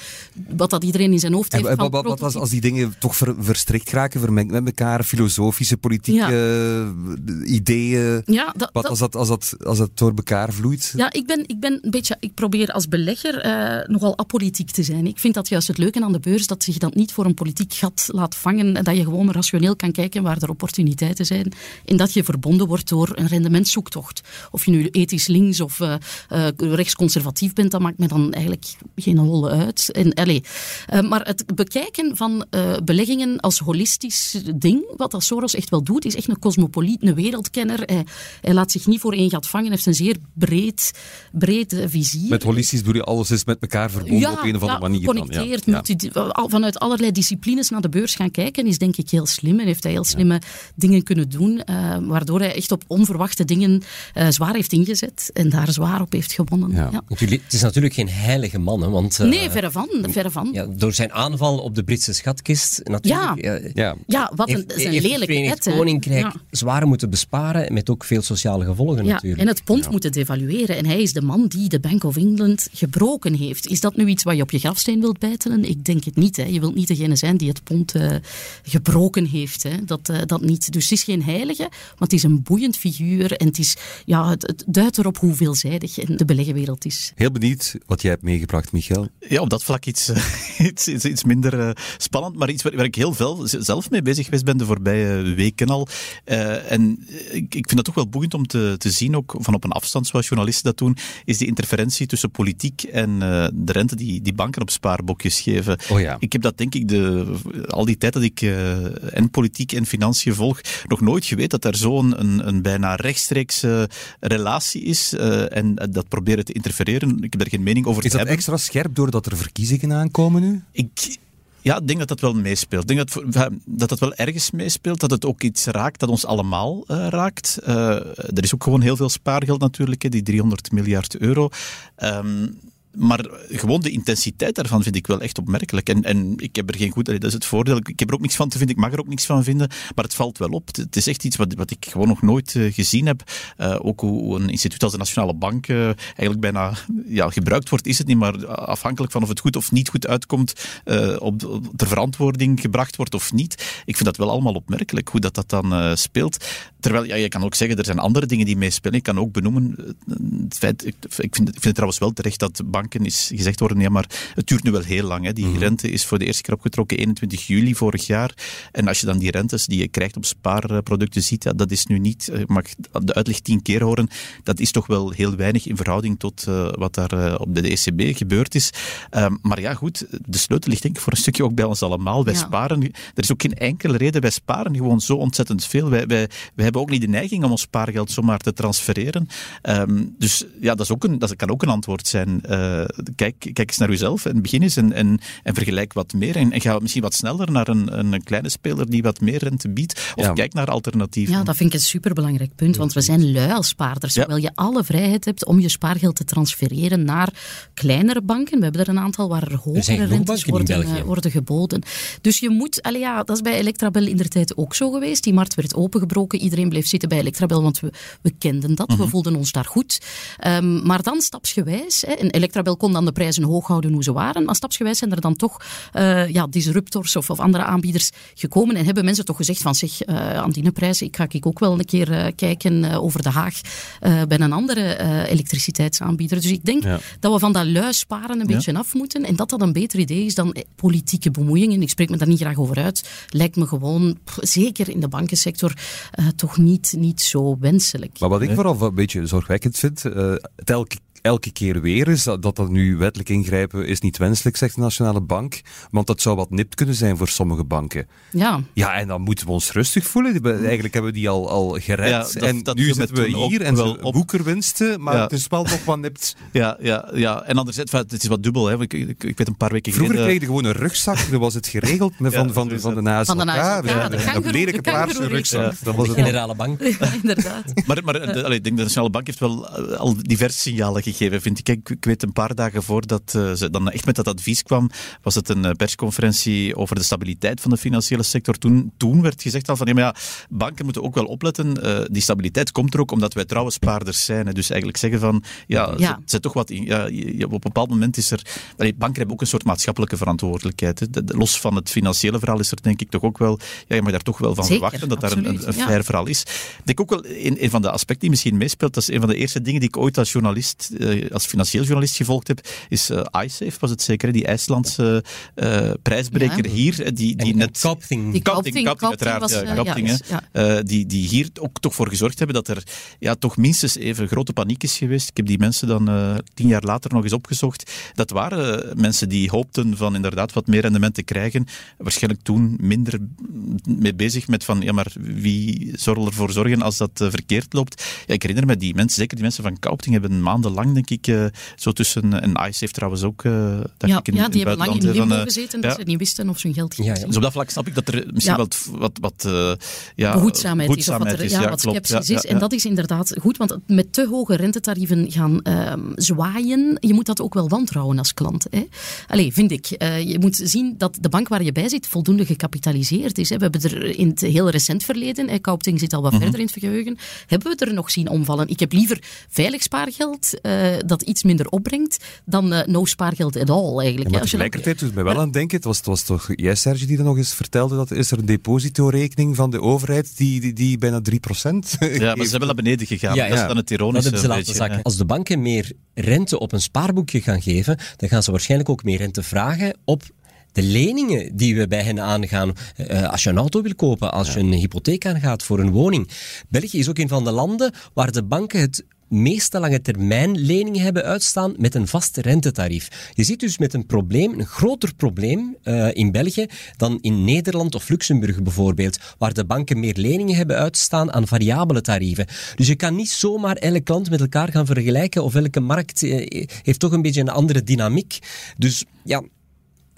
wat dat iedereen in zijn hoofd heeft. van wat, wat als, die dingen toch ver- verstrikt raken, vermengd met elkaar, filosofische, politieke ideeën? Ja, dat, Wat dat- als dat, als, dat, als dat door elkaar vloeit? Ja, ik ben, ik ben een beetje, ik probeer als belegger eh, nogal apolitiek te zijn. Ik vind dat juist het leuke aan de beurs, dat zich dat niet voor een politiek gat laat vangen. En dat je gewoon rationeel kan kijken waar er opportuniteiten zijn. En dat je verbonden wordt door een rendementszoektocht. Of je nu ethisch links of eh, rechtsconservatief bent, dat maakt me dan eigenlijk geen hol uit. En, allee, eh, maar het bekijken van beleggingen als holistisch ding, wat dat Soros echt wel doet, is echt een cosmopoliet, een wereldkenner. Hij, hij laat zich niet voor één gat vangen, heeft een zeer breed, breed eh, vizier. Met holistisch bedoel je alles is met elkaar verbonden op een of andere ja, manier. dan, ja. geconnecteerd, Ja. multi- al- vanuit allerlei disciplines naar de beurs gaan kijken, is denk ik heel slim. En heeft hij heel slimme dingen kunnen doen, eh, waardoor hij echt op onverwachte dingen eh, zwaar heeft ingezet en daar zwaar op heeft gewonnen. Ja. Ja. Natuurlijk, het is natuurlijk geen heilige man, hè, want eh, Nee, verre van. Verre van. ja, door zijn aanval op de Britse schatkist, natuurlijk. Ja. Ja. Ja, wat een, heeft, een heeft het lelijke Verenigd hè. Koninkrijk Ja. zwaar moeten besparen, met ook veel sociale gevolgen Ja, natuurlijk. en het pond moeten devalueren. En hij is de man die de Bank of England gebroken heeft. Is dat nu iets wat je op je grafsteen wilt bijtelen? Ik denk het niet. Hè. Je wilt niet degene zijn die het pond eh, gebroken heeft. Hè. Dat, eh, dat niet. Dus het is geen heilige, maar het is een boeiend figuur. En het, is, ja, het, het duidt erop hoe veelzijdig de beleggenwereld is. Heel benieuwd wat jij hebt meegebracht, Michael. Ja, op dat vlak iets, eh, <laughs> iets, iets, iets minder eh, spannend, maar iets waar, waar ik heel veel zelf mee bezig geweest ben de voorbije weken al. Eh, en ik, ik vind dat toch wel boeiend om te, te zien, ook van op een afstand zoals journalisten dat doen, is die interferentie tussen politiek en eh, de rente die, die banken op spaarbokjes geven. Oh ja. Ik heb dat denk ik de, al die tijd dat ik eh, en politiek en financiën volg, nog nooit geweten dat er zo'n een, een bijna rechtstreekse relatie is eh, en dat proberen te interfereren. Ik heb daar geen mening over Is te dat hebben. extra scherp doordat er verkiezingen aankomen nu? Ik, ja, ik denk dat dat wel meespeelt. Ik denk dat, dat dat wel ergens meespeelt. Dat het ook iets raakt dat ons allemaal eh, raakt. Eh, er is ook gewoon heel veel spaargeld natuurlijk, die 300 miljard euro. Ehm, maar gewoon de intensiteit daarvan vind ik wel echt opmerkelijk. En, en ik heb er geen goed... Dat is het voordeel. Ik heb er ook niks van te vinden. Ik mag er ook niks van vinden. Maar het valt wel op. Het- is echt iets wat, wat ik gewoon nog nooit eh, gezien heb. Eh, ook hoe, een instituut als de Nationale Bank eh, eigenlijk bijna ja, gebruikt wordt, is het niet. Maar afhankelijk van of het goed of niet goed uitkomt, op, op ter verantwoording gebracht wordt of niet. Ik vind dat wel allemaal opmerkelijk, hoe dat, dat dan speelt. Terwijl, ja, je kan ook zeggen, er zijn andere dingen die meespelen. Ik kan ook benoemen, het feit, ik, ik, vind, ik vind het trouwens wel terecht dat banken is gezegd worden, ja, maar het duurt nu wel heel lang. Hè. Die mhm. rente is voor de eerste keer opgetrokken 21 juli vorig jaar. En als je dan die rentes die je krijgt op spaarproducten ziet, ja, dat is nu niet, ik mag de uitleg tien keer horen, dat is toch wel heel weinig in verhouding tot uh, wat daar uh, op de ECB gebeurd is. Um, maar ja, goed, de sleutel ligt denk ik voor een stukje ook bij ons allemaal. Wij ja. sparen, er is ook geen enkele reden, wij sparen gewoon zo ontzettend veel. Wij, wij, wij hebben ook niet de neiging om ons spaargeld zomaar te transfereren. Um, dus ja, dat, is ook een, dat kan ook een antwoord zijn. Uh, kijk, kijk eens naar uzelf en begin eens en, en, en vergelijk wat meer. En, en, ga misschien wat sneller naar een, een kleine speler die wat meer rente biedt. Of ja. kijk naar alternatieven. Ja, dat vind ik een superbelangrijk punt, want we zijn lui als spaarders. Ja. Terwijl je alle vrijheid hebt om je spaargeld te transfereren naar kleinere banken. We hebben er een aantal waar er hogere er rentes worden, uh, worden, geboden. Dus je moet, ja, dat is bij Electrabel in der tijd ook zo geweest. Die markt werd opengebroken. Iedereen bleef zitten bij Electrabel, want we, we kenden dat. We mhm. voelden ons daar goed. Um, maar dan stapsgewijs, hè, en Electrabel kon dan de prijzen hoog houden hoe ze waren, maar stapsgewijs zijn er dan toch uh, ja, disruptors of, of, andere aanbieders gekomen en hebben mensen toch gezegd van zich, uh, aan die prijzen, ik ga ik ook wel een keer uh, kijken over De Haag bij een andere elektriciteitsaanbieder. Dus ik denk ja. dat we van dat lui sparen een ja. beetje af moeten en dat dat een beter idee is dan politieke bemoeiing. En ik spreek me daar niet graag over uit. Lijkt me gewoon, zeker in de bankensector, toch niet, niet zo wenselijk. Maar wat ik vooral een beetje zorgwekkend vind, uh, het elke keer weer is. Dat dat nu wettelijk ingrijpen is niet wenselijk, zegt de Nationale Bank. Want dat zou wat nipt kunnen zijn voor sommige banken. Ja. Ja, en dan moeten we ons rustig voelen. Eigenlijk hebben we die al, al gered. Ja, dat, en dat nu zitten we hier en wel op boekerwinsten, maar ja. het is wel nog wat nipt. <laughs> Ja, ja, ja. en anderzijds, het is wat dubbel. Hè. Ik, ik, ik weet een paar weken Vroeger geleden... kreeg je gewoon een rugzak, dan was het geregeld <laughs> met van, van, de, van de NASLK. Van de NASLK, ja, de een lelijke paarse rugzak. Dat was de generale bank. Ja, <laughs> inderdaad. maar maar de, allee, ik denk de Nationale Bank heeft wel al diverse signalen gegeven, vind ik ik, weet een paar dagen voordat uh, ze dan echt met dat advies kwam, was het een uh, persconferentie over de stabiliteit van de financiële sector. Toen, toen werd gezegd al van, ja, maar ja, banken moeten ook wel opletten. Uh, die stabiliteit komt er ook omdat wij trouwe spaarders zijn. Hè. Dus eigenlijk zeggen van, ja, ja. Zet, zet, toch wat in. Ja, je, op een bepaald moment is er... Allee, banken hebben ook een soort maatschappelijke verantwoordelijkheid. Hè. De, de, los van het financiële verhaal is er denk ik toch ook wel... Ja, je mag daar toch wel van Zeker, verwachten dat absoluut, daar een, een, een fair verhaal is. Ik denk ook wel, een, een van de aspecten die misschien meespeelt, dat is een van de eerste dingen die ik ooit als journalist, als financieel journalist gevolgd heb, is uh, iSafe, was het zeker, die IJslandse uh, prijsbreker ja. hier, die, die en, net... Kopting. Die Kopting, uiteraard. Was, ja, Kopting, ja, die, die hier ook toch voor gezorgd hebben dat er ja, toch minstens even grote paniek is geweest. Ik heb die mensen dan uh, tien jaar later nog eens opgezocht. Dat waren mensen die hoopten van inderdaad wat meer rendement te krijgen. Waarschijnlijk toen minder mee bezig met van, ja maar wie zal ervoor zorgen als dat verkeerd loopt? Ja, ik herinner me die mensen, zeker die mensen van Kopting hebben maandenlang, denk ik, zo tussen, en ICE heeft trouwens ook, uh, ja, ik, in, ja, die in hebben lang in limbo gezeten, dat ja. ze niet wisten of ze hun geld gingen ja, ja. Dus op dat vlak snap ik dat er misschien ja. wat, wat, wat uh, ja, behoedzaamheid, behoedzaamheid is, of wat, er, ja, wat sceptisch is. En dat is inderdaad goed, want met te hoge rentetarieven gaan uh, zwaaien, je moet dat ook wel wantrouwen als klant. Hè? Allee, vind ik. Uh, je moet zien dat de bank waar je bij zit voldoende gecapitaliseerd is. Hè? We hebben er in het heel recent verleden, hè, Kaupting zit al wat mm -hmm. verder in het geheugen, hebben we er nog zien omvallen. Ik heb liever veilig spaargeld dat iets minder opbrengt dan uh, no spaargeld at all eigenlijk. Ja, maar tegelijkertijd doet mij wel aan denken, het was, het was toch jij Serge die er nog eens vertelde, dat is er een depositorekening van de overheid die, die, die bijna 3% Ja, maar ze hebben naar beneden gegaan. Ja, dat is dan het ironische. Dat hebben ze laten Als de banken meer rente op een spaarboekje gaan geven, dan gaan ze waarschijnlijk ook meer rente vragen op de leningen die we bij hen aangaan. Uh, als je een auto wil kopen, als ja. je een hypotheek aangaat voor een woning. België is ook een van de landen waar de banken het meeste lange termijn leningen hebben uitstaan met een vast rentetarief. Je zit dus met een probleem, een groter probleem uh, in België dan in Nederland of Luxemburg bijvoorbeeld, waar de banken meer leningen hebben uitstaan aan variabele tarieven. Dus je kan niet zomaar elke klant met elkaar gaan vergelijken of elke markt uh, heeft toch een beetje een andere dynamiek. Dus ja,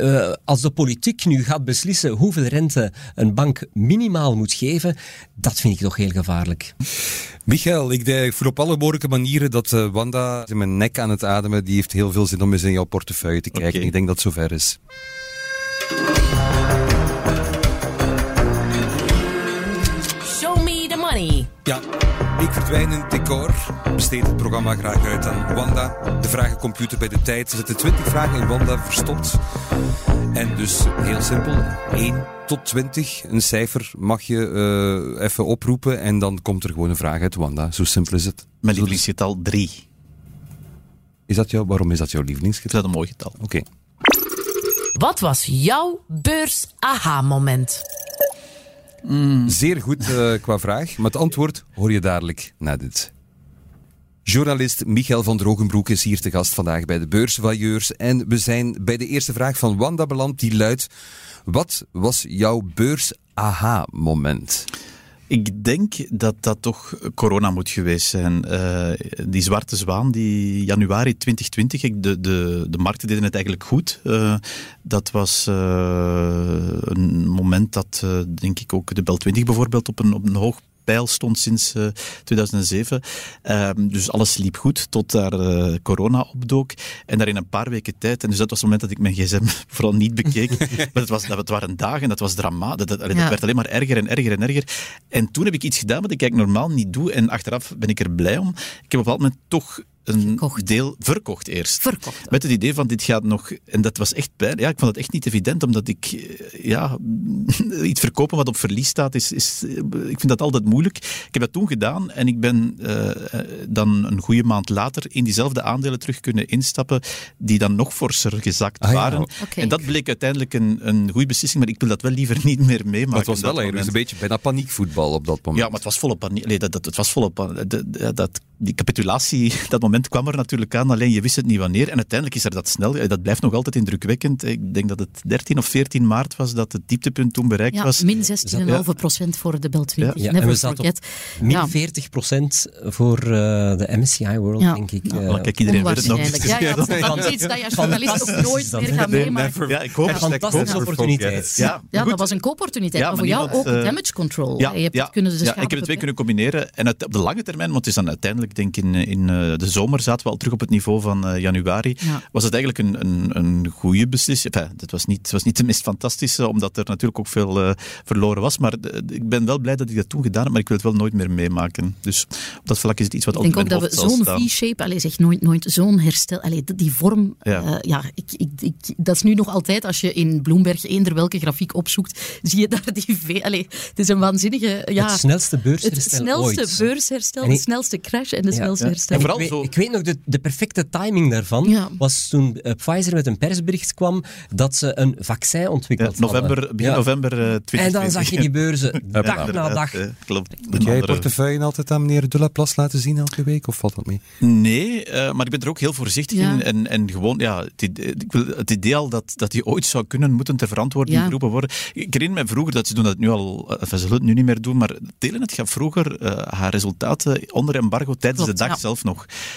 uh, als de politiek nu gaat beslissen hoeveel rente een bank minimaal moet geven, dat vind ik toch heel gevaarlijk. Michael, ik, ik voel op alle mogelijke manieren dat uh, Wanda in mijn nek aan het ademen, die heeft heel veel zin om eens in jouw portefeuille te kijken. Okay. Ik denk dat het zover is. Show me the money. Ja, ik verdwijn in het decor. Besteed het programma graag uit aan Wanda. De vragencomputer bij de tijd. Er zitten 20 vragen in Wanda verstopt. En dus heel simpel. 1, tot 20, een cijfer, mag je eh, even oproepen en dan komt er gewoon een vraag uit, Wanda. Zo simpel is het. Mijn lievelingsgetal 3. Is dat jou, waarom is dat jouw lievelingsgetal? dat een mooi getal. Oké. Wat was jouw beurs-aha-moment? Zeer goed eh, qua vraag, maar het antwoord hoor je dadelijk na dit. Journalist Michael van Drogenbroek is hier te gast vandaag bij de Beursvailleurs. En we zijn bij de eerste vraag van Wanda beland, die luidt... Wat was jouw beurs-aha-moment? Ik denk dat dat toch corona moet geweest zijn. Eh, die zwarte zwaan, die januari 2020, ik- de, de, de markten deden het eigenlijk goed. Eh, dat was eh, een moment dat, denk ik, ook de Bel 20 bijvoorbeeld op een, op een hoog pijl stond sinds eh, 2007. Ehm, dus alles liep goed tot daar eh, corona opdook. En daar in een paar weken tijd, en dus dat was het moment dat ik mijn gsm <laughs> vooral niet bekeek, <laughs> maar het, was, dat, het waren dagen, dat was drama. Dat, dat, allee, dat Ja. werd alleen maar erger en erger en erger. En toen heb ik iets gedaan wat ik eigenlijk normaal niet doe. En achteraf ben ik er blij om. Ik heb op een bepaald moment toch een Verkocht. deel verkocht eerst. Verkocht. Met het idee van dit gaat nog. En dat was echt pijn. Ja, ik vond het echt niet evident, omdat ik. eh, Ja, <laughs> iets verkopen wat op verlies staat, is, is, eh, ik vind dat altijd moeilijk. Ik heb dat toen gedaan en ik ben eh, dan een goede maand later in diezelfde aandelen terug kunnen instappen, die dan nog forser gezakt Ah ja, waren. En dat bleek uiteindelijk een, een goede beslissing, maar ik wil dat wel liever <laughs> niet meer meemaken. Maar het was wel dat eigenlijk een beetje bijna paniekvoetbal op dat moment. Ja, maar het was volle paniek. Nee, dat, dat, het was volle paniek. Dat, dat, dat- die capitulatie, <laughs> dat moment kwam er natuurlijk aan, alleen je wist het niet wanneer. En uiteindelijk is er dat snel. eh, Dat blijft nog altijd indrukwekkend. Ik denk dat het 13 of 14 maart was dat het dieptepunt toen bereikt Ja, was. min 16,5 procent voor de Bel 20. Ja, en we zaten op. Min Ja. 40% voor eh, de MSCI World, Ja. denk ik. Ja. Maar kijk, iedereen weet het nog. Ja, ja, <laughs> dat is iets dat je als journalist ook nooit meer gaat meemaken. Ja, ik hoop Een het. fantastische opportuniteit. Ja, dat was een koopportuniteit. Ja, maar voor jou ook damage control. Ja, je hebt ja, het kunnen de ja, schade ik heb de twee kunnen combineren. En op de lange termijn, want het is dan uiteindelijk, denk ik, in, in eh, de zomer zaten we al terug op het niveau van eh, januari. Ja. Was het eigenlijk een, een, een goede beslissing. Enfin, het, was niet, het was niet de meest fantastische, omdat er natuurlijk ook veel eh, verloren was. Maar eh, ik ben wel blij dat ik dat toen gedaan heb, maar ik wil het wel nooit meer meemaken. Dus op dat vlak is het iets wat Ik denk ook altijd dat we zo'n. V-shape, zeg nooit, nooit zo'n herstel, allee, die- vorm, Ja. ja, ja ik, ik, ik, dat is nu nog altijd, als je in Bloomberg eender welke grafiek opzoekt, zie je daar die V. Allee, het is een waanzinnige, ja, het snelste het beursherstel snelste ooit. beursherstel, de snelste crash en de Ja. snelste Ja. herstel. En vooral zo- ik weet nog, de, de perfecte timing daarvan Ja. was toen eh, Pfizer met een persbericht kwam dat ze een vaccin Ja, ontwikkeld november, hadden. begin Ja. november eh, 2020. En dan zag je die beurzen <laughs> dag na dag. eh, klopt. Moet jij je portefeuille altijd aan meneer De La Place laten zien elke week, of valt dat mee? Nee, eh, maar ik ben er ook heel voorzichtig Ja. in. En, en gewoon, ja, het idee, ik wil, het idee al dat, dat die ooit zou kunnen, moeten ter verantwoording Ja. geroepen worden. Ik herinner me vroeger, dat ze doen dat nu al, eh, enfin, ze zullen het nu niet meer doen, maar Telenet gaf vroeger eh, haar resultaten onder embargo tijdens Klopt, de dag ja. zelf nog.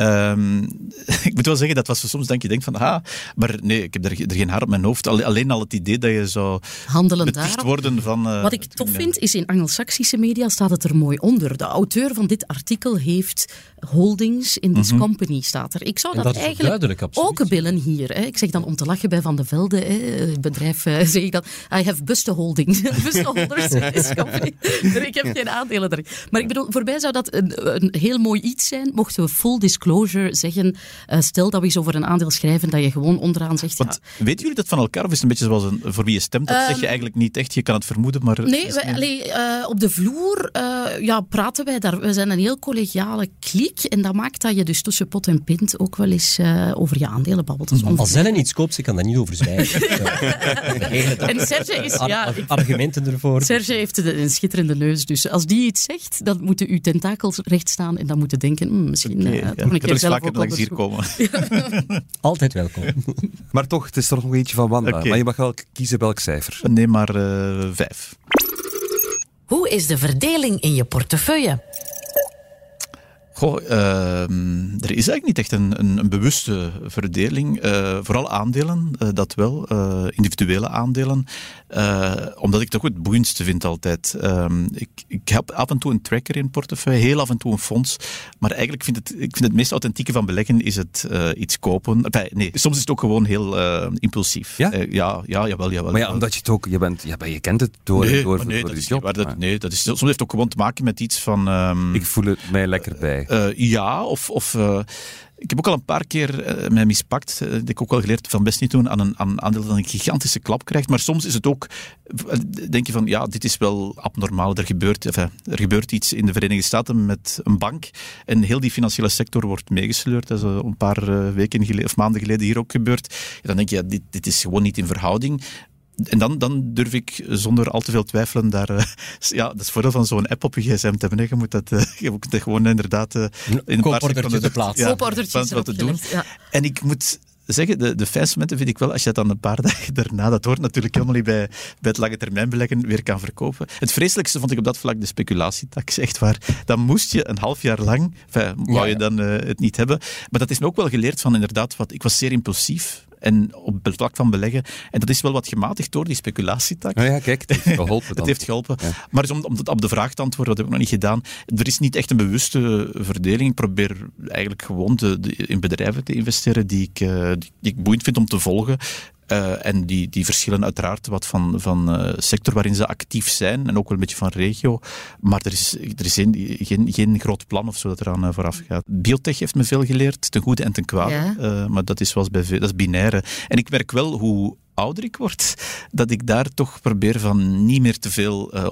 Ehm, <laughs> ik moet wel zeggen, dat was soms denk je denkt van, ah, maar nee, ik heb er, er geen haar op mijn hoofd. Alle- Alleen al het idee dat je zou Handelen daarop. worden van... eh, Wat ik tof ja. vind, is in Angelsaksische media staat het er mooi onder. De auteur van dit artikel heeft holdings in this company, staat er. Ik zou dat, dat eigenlijk ook willen hier. Hè. Ik zeg dan om te lachen bij Van de Velde, hè, het bedrijf, eh, <laughs> zeg ik dan, I have buste holdings. <laughs> buste holders in this company. ik heb geen aandelen erin. Maar ik bedoel, voor mij zou dat een, een heel mooi iets zijn, mochten we full disclosure zeggen, eh, stel dat we eens over een aandeel schrijven, dat je gewoon onderaan zegt, ja, Want weten jullie dat van elkaar, of is het een beetje zoals een, voor wie je stemt? Dat zeg je eigenlijk niet echt, je kan het vermoeden, maar... Ehm, Nee, is wij, niet- allee, eh, op de vloer eh, ja, praten wij daar. We zijn een heel collegiale kliek. En dat maakt dat je dus tussen pot en pint ook wel eens eh, over je aandelen babbelt. Als onvermijdelijk. Zelle iets koopt, ze kan daar niet over zwijgen. <laughs> En Serge is... Ar- Ja, ar- argumenten ervoor. Serge heeft de- een schitterende neus. Dus als die iets zegt, dan moeten uw tentakels recht staan. En dan moeten denken, hmm, misschien eh, ja. Ik keer zelf vaker ook langs hier komen. <laughs> Altijd welkom. <laughs> Maar toch, het is toch nog eentje van Wanda. Oké. Maar je mag wel kiezen welk cijfer. Nee, maar eh, vijf. Hoe is de verdeling in je portefeuille? Goh, ehm, er is eigenlijk niet echt een, een, een bewuste verdeling. Eh, vooral aandelen, eh, dat wel. eh, individuele aandelen. Omdat ik toch het boeiendste vind altijd. Ehm, ik, ik heb af en toe een tracker in portefeuille, heel af en toe een fonds. Maar eigenlijk vind ik, ik vind het meest authentieke van beleggen is het iets kopen. Enfin, nee, soms is het ook gewoon heel impulsief. Ja? Ja, ja, jawel, jawel. Maar ja, omdat je het ook, je, bent, ja, je kent het door, nee, door, nee, door dat je is job. waar. Dat, Maar nee, dat is, soms heeft het ook gewoon te maken met iets van... ehm, Ik voel het mij lekker bij. Eh, ja, of, of eh, ik heb ook al een paar keer uh, mij mispakt. Dat ik ook wel geleerd van best niet doen aan een aan aandeel dat een gigantische klap krijgt. Maar soms is het ook, denk je van, ja, dit is wel abnormaal. Er gebeurt, er gebeurt iets in de Verenigde Staten met een bank. En heel die financiële sector wordt meegesleurd. Dat is een paar weken geleden, of maanden geleden hier ook gebeurd. dan denk je, dit, dit is gewoon niet in verhouding en dan, dan durf ik zonder al te veel twijfelen daar... Uh, ja, dat is het voordeel van zo'n app op je gsm te hebben. Je moet dat, uh, je moet gewoon inderdaad... Uh, in een paar seconden te plaatsen. Ja, wat te doen. Ja. En ik moet zeggen, de, de fijnste momenten vind ik wel als je dat dan een paar <laughs> dagen daarna, dat hoort natuurlijk helemaal niet bij, bij het lange termijn beleggen, weer kan verkopen. Het vreselijkste vond ik op dat vlak de speculatietax, echt waar. Dan moest je een half jaar lang, enfin, wou je dan het niet hebben. Maar dat is me ook wel geleerd van inderdaad, wat, ik was zeer impulsief en op het vlak van beleggen. En dat is wel wat gematigd door die speculatietax. Oh ja, kijk, het heeft <laughs> geholpen. het heeft geholpen. Maar om, om op de vraag te antwoorden, dat heb ik nog niet gedaan. Er is niet echt een bewuste verdeling. Ik probeer eigenlijk gewoon in bedrijven te investeren die ik, uh, die ik boeiend vind om te volgen. Uh, en die, die verschillen uiteraard wat van, van uh, sector waarin ze actief zijn en ook wel een beetje van regio. Maar er is, er is geen, geen, geen groot plan of zo dat eraan uh, vooraf gaat. Biotech heeft me veel geleerd, ten goede en ten kwade. Ja. maar dat is, zoals bij, dat is binaire. En ik merk wel hoe ouder ik word, dat ik daar toch probeer van niet meer te veel uh,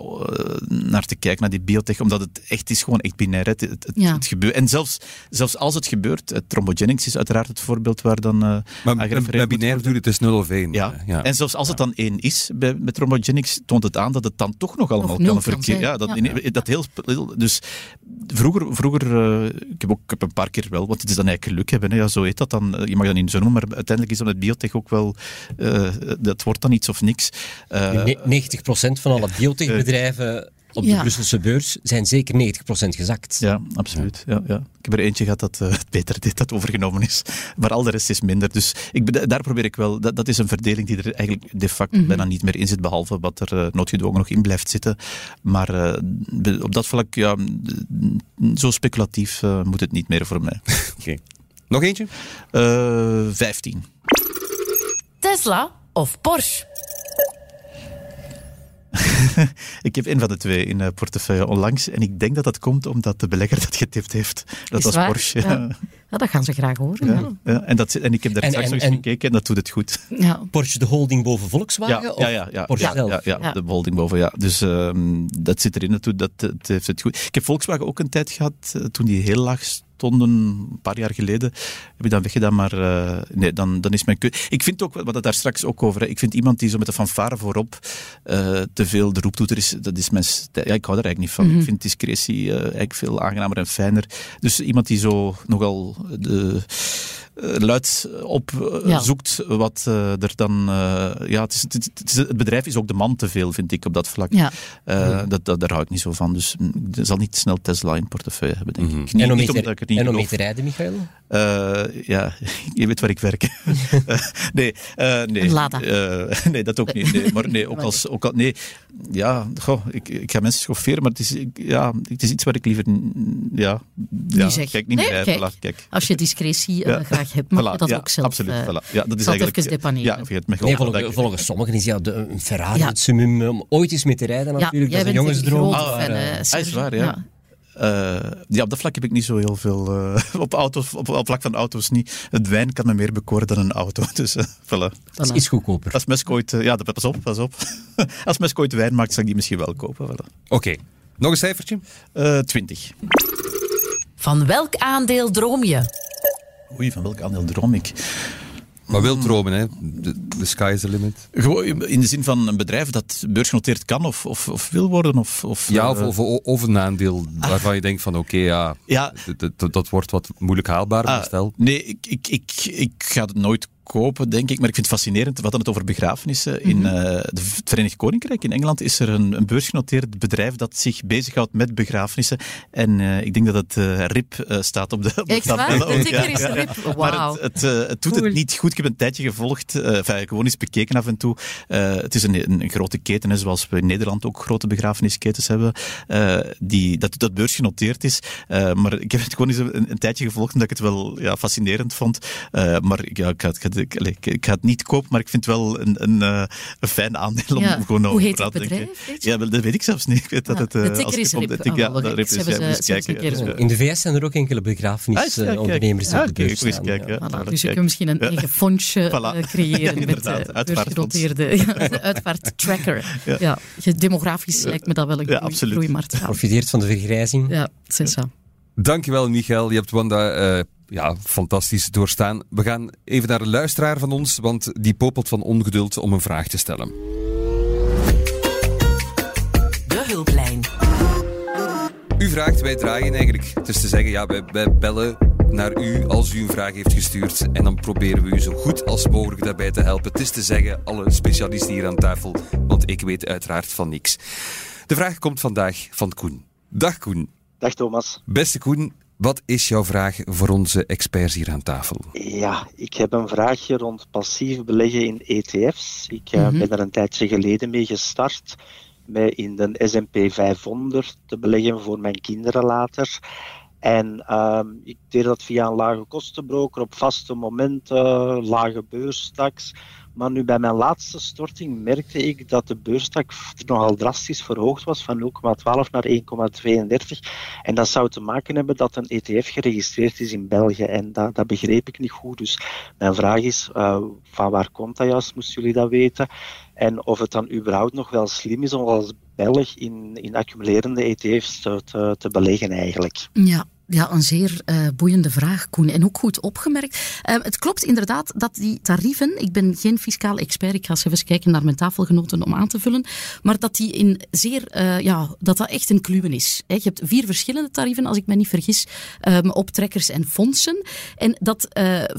naar te kijken, naar die biotech, omdat het echt is gewoon echt binair. Het, het, het, gebeurt. En zelfs, zelfs als het gebeurt, het thrombogenics is uiteraard het voorbeeld waar dan uh, Maar bij binair bedoelt het is 0 of 1. Ja. ja. En zelfs als het dan 1 is bij, met thrombogenics, toont het aan dat het dan toch nog allemaal kan verkeren. Ja, dat, ja. dat heel... Dus vroeger, vroeger uh, ik, heb ook, ik heb een paar keer wel, want het is dan eigenlijk geluk hebben, hè, ja, zo heet dat dan. Je mag dat niet zo noemen, maar uiteindelijk is dan met biotech ook wel dat wordt dan iets of niks. Uh, 90% van alle biotechbedrijven op de Brusselse beurs zijn zeker 90% gezakt. Ja, absoluut. Ja, ja. Ik heb er eentje gehad dat uh, <laughs> het beter deed, dat overgenomen is. Maar al de rest is minder. Dus ik, daar probeer ik wel... Dat, dat is een verdeling die er eigenlijk de facto mm bijna niet meer in zit, behalve wat er uh, noodgedwongen nog in blijft zitten. Maar uh, op dat vlak, ja, zo speculatief moet het niet meer voor mij. <laughs> Okay. Nog eentje? 15. Tesla of Porsche? <laughs> ik heb een van de twee in uh, portefeuille onlangs. En ik denk dat dat komt omdat de belegger dat getipt heeft. Dat was Porsche. Ja. <laughs> ja. dat gaan ze graag horen. Ja. En, dat, en ik heb daar en, straks nog eens gekeken en dat doet het goed. <laughs> Porsche de holding boven Volkswagen? Ja, ja, ja, ja, Porsche zelf? Ja, de holding boven, ja. Dus um, dat zit erin, dat, dat, dat heeft het goed. Ik heb Volkswagen ook een tijd gehad, uh, toen die heel laag tonnen een paar jaar geleden. Heb ik dan weggedaan, maar uh, nee, dan, dan is mijn keuze. Ik vind ook, wat het daar straks ook over, ik vind iemand die zo met de fanfare voorop uh, te veel de roeptoeter is, dat is mijn Ja, ik hou daar eigenlijk niet van. Mm -hmm. Ik vind discretie uh, eigenlijk veel aangenamer en fijner. Dus iemand die zo nogal de eh, luid op eh, zoekt wat eh, er dan... ja, het, is, het, is, het, bedrijf is ook de man te veel, vind ik, op dat vlak. Ja. Dat, dat, daar hou ik niet zo van. Dus mm, ik zal niet snel Tesla in portefeuille hebben, denk mhm. ik. Niet, en om, niet te, ik niet en om mee te rijden, Michael? ja, <laughs> je weet waar ik werk. <laughs> nee, nee. <laughs> nee, dat ook niet. Nee, maar nee, ook als... Ook al, nee, ja, goh, ik, ik ga mensen schofferen, maar het is, ja, het is iets waar ik liever... Ja, ja kijk, niet nee, meer kijk, kijk. Als je discretie graag mag je dat ook zelf absoluut, uh, voilà. ja, dat is eigenlijk, Ja, nee, volgens, volgens sommigen is ja, de, een Ferrari het summum om ooit eens mee te rijden natuurlijk. dat is een jongensdroom. Ah, fan, uh, is waar, ja. Uh, ja, op dat vlak heb ik niet zo heel veel. Uh, <laughs> op, auto's, op, op vlak van auto's niet. Het wijn kan me meer bekoren dan een auto. <laughs> Dus uh, voilà. Dat is iets goedkoper. Als Musk ooit. ja, pas op, pas op. <laughs> Als Musk ooit wijn maakt, zal ik die misschien wel kopen. Voilà. Oké. Okay. Nog een cijfertje? 20. Van welk aandeel droom je? Oei, van welk aandeel droom ik? Maar wil dromen, hè? De, sky is the limit. Gewoon in de zin van een bedrijf dat beursgenoteerd kan of, of, of wil worden? Of, of, ja, of, of, of, een aandeel waarvan je denkt van oké, okay, ja, ja. Dat, wordt wat moeilijk haalbaar. Ah, stel. Nee, ik, ik, ik, ik ga het nooit kopen, denk ik. Maar ik vind het fascinerend, wat dan het over begrafenissen. In uh, het Verenigd Koninkrijk, in Engeland, is er een, een beursgenoteerd bedrijf dat zich bezighoudt met begrafenissen. En uh, ik denk dat het uh, RIP staat op de, op de tabel. <laughs> Ja, ja, ja. Wow. Maar het, het, het doet cool. het niet goed. Ik heb een tijdje gevolgd, enfin, gewoon eens bekeken af en toe. het is een, een, grote keten, zoals we in Nederland ook grote begrafenisketens hebben, die, dat, dat beursgenoteerd is. maar ik heb het gewoon eens een, een, tijdje gevolgd omdat ik het wel ja, fascinerend vond. maar ja, ik, had, ik ga het niet kopen, maar ik vind het wel een, een, uh, een fijn aandeel om ja. gewoon Hoe heet het bedrijf? Ja, dat weet ik zelfs niet. Ik weet ja. dat het... Uh, de ticker is RIP. Ik, ja, dat RIP is, ja, kijken. In de VS zijn er ook enkele begrafenisondernemers ah, die op de beurs staan. Ja. Voilà, dus je kunt misschien een eigen fondsje voilà. creëren <laughs> met beursgenoteerde <laughs> uitvaarttracker. Ja. Demografisch lijkt me dat wel een groeimarkt. Profiteert van de vergrijzing. Ja, c'est ça. Dankjewel, Michael. Je hebt Wanda uh, ja, fantastisch doorstaan. We gaan even naar een luisteraar van ons, want die popelt van ongeduld om een vraag te stellen. De hulplijn. U vraagt, wij draaien eigenlijk. Het is te zeggen, ja, wij, wij bellen naar u als u een vraag heeft gestuurd. En dan proberen we u zo goed als mogelijk daarbij te helpen. Het is te zeggen, alle specialisten hier aan tafel, want ik weet uiteraard van niks. De vraag komt vandaag van Koen. Dag Koen. Dag Thomas. Beste Koen, wat is jouw vraag voor onze experts hier aan tafel? Ja, ik heb een vraagje rond passief beleggen in ETF's. Ik uh, mm-hmm. ben er een tijdje geleden mee gestart. Mij in de S&P 500 te beleggen voor mijn kinderen later. En uh, ik deed dat via een lage kostenbroker op vaste momenten, lage beurstaks. Maar nu bij mijn laatste storting merkte ik dat de beurstak nogal drastisch verhoogd was van 0,12 naar 1,32. En dat zou te maken hebben dat een ETF geregistreerd is in België. En dat, dat begreep ik niet goed. Dus mijn vraag is, uh, van waar komt dat juist? Moesten jullie dat weten? En of het dan überhaupt nog wel slim is om als In, in accumulerende ETF's te, te, te beleggen eigenlijk. Ja, ja, een zeer uh, boeiende vraag, Koen. En ook goed opgemerkt. Uh, het klopt inderdaad dat die tarieven, ik ben geen fiscaal expert, ik ga eens even kijken naar mijn tafelgenoten om aan te vullen, maar dat die in zeer, uh, ja, dat dat echt een kluwen is. Je hebt vier verschillende tarieven, als ik me niet vergis, um, op trekkers en fondsen. En dat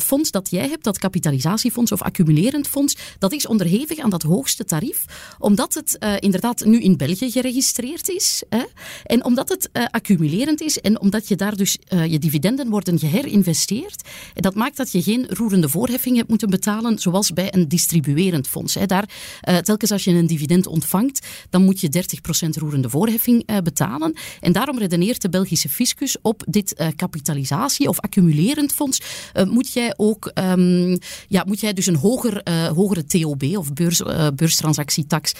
fonds dat jij hebt, dat kapitalisatiefonds of accumulerend fonds, dat is onderhevig aan dat hoogste tarief, omdat het inderdaad nu in België geregistreerd is. Hè. En omdat het accumulerend is en omdat je daar dus uh, je dividenden worden geherinvesteerd. En dat maakt dat je geen roerende voorheffing hebt moeten betalen, zoals bij een distribuerend fonds. Hè. Daar, uh, telkens als je een dividend ontvangt, dan moet je 30% roerende voorheffing uh, betalen. En daarom redeneert de Belgische fiscus op dit kapitalisatie- of accumulerend fonds, moet jij ook um, ja, moet jij dus een hoger, hogere TOB of beurs, beurstransactietax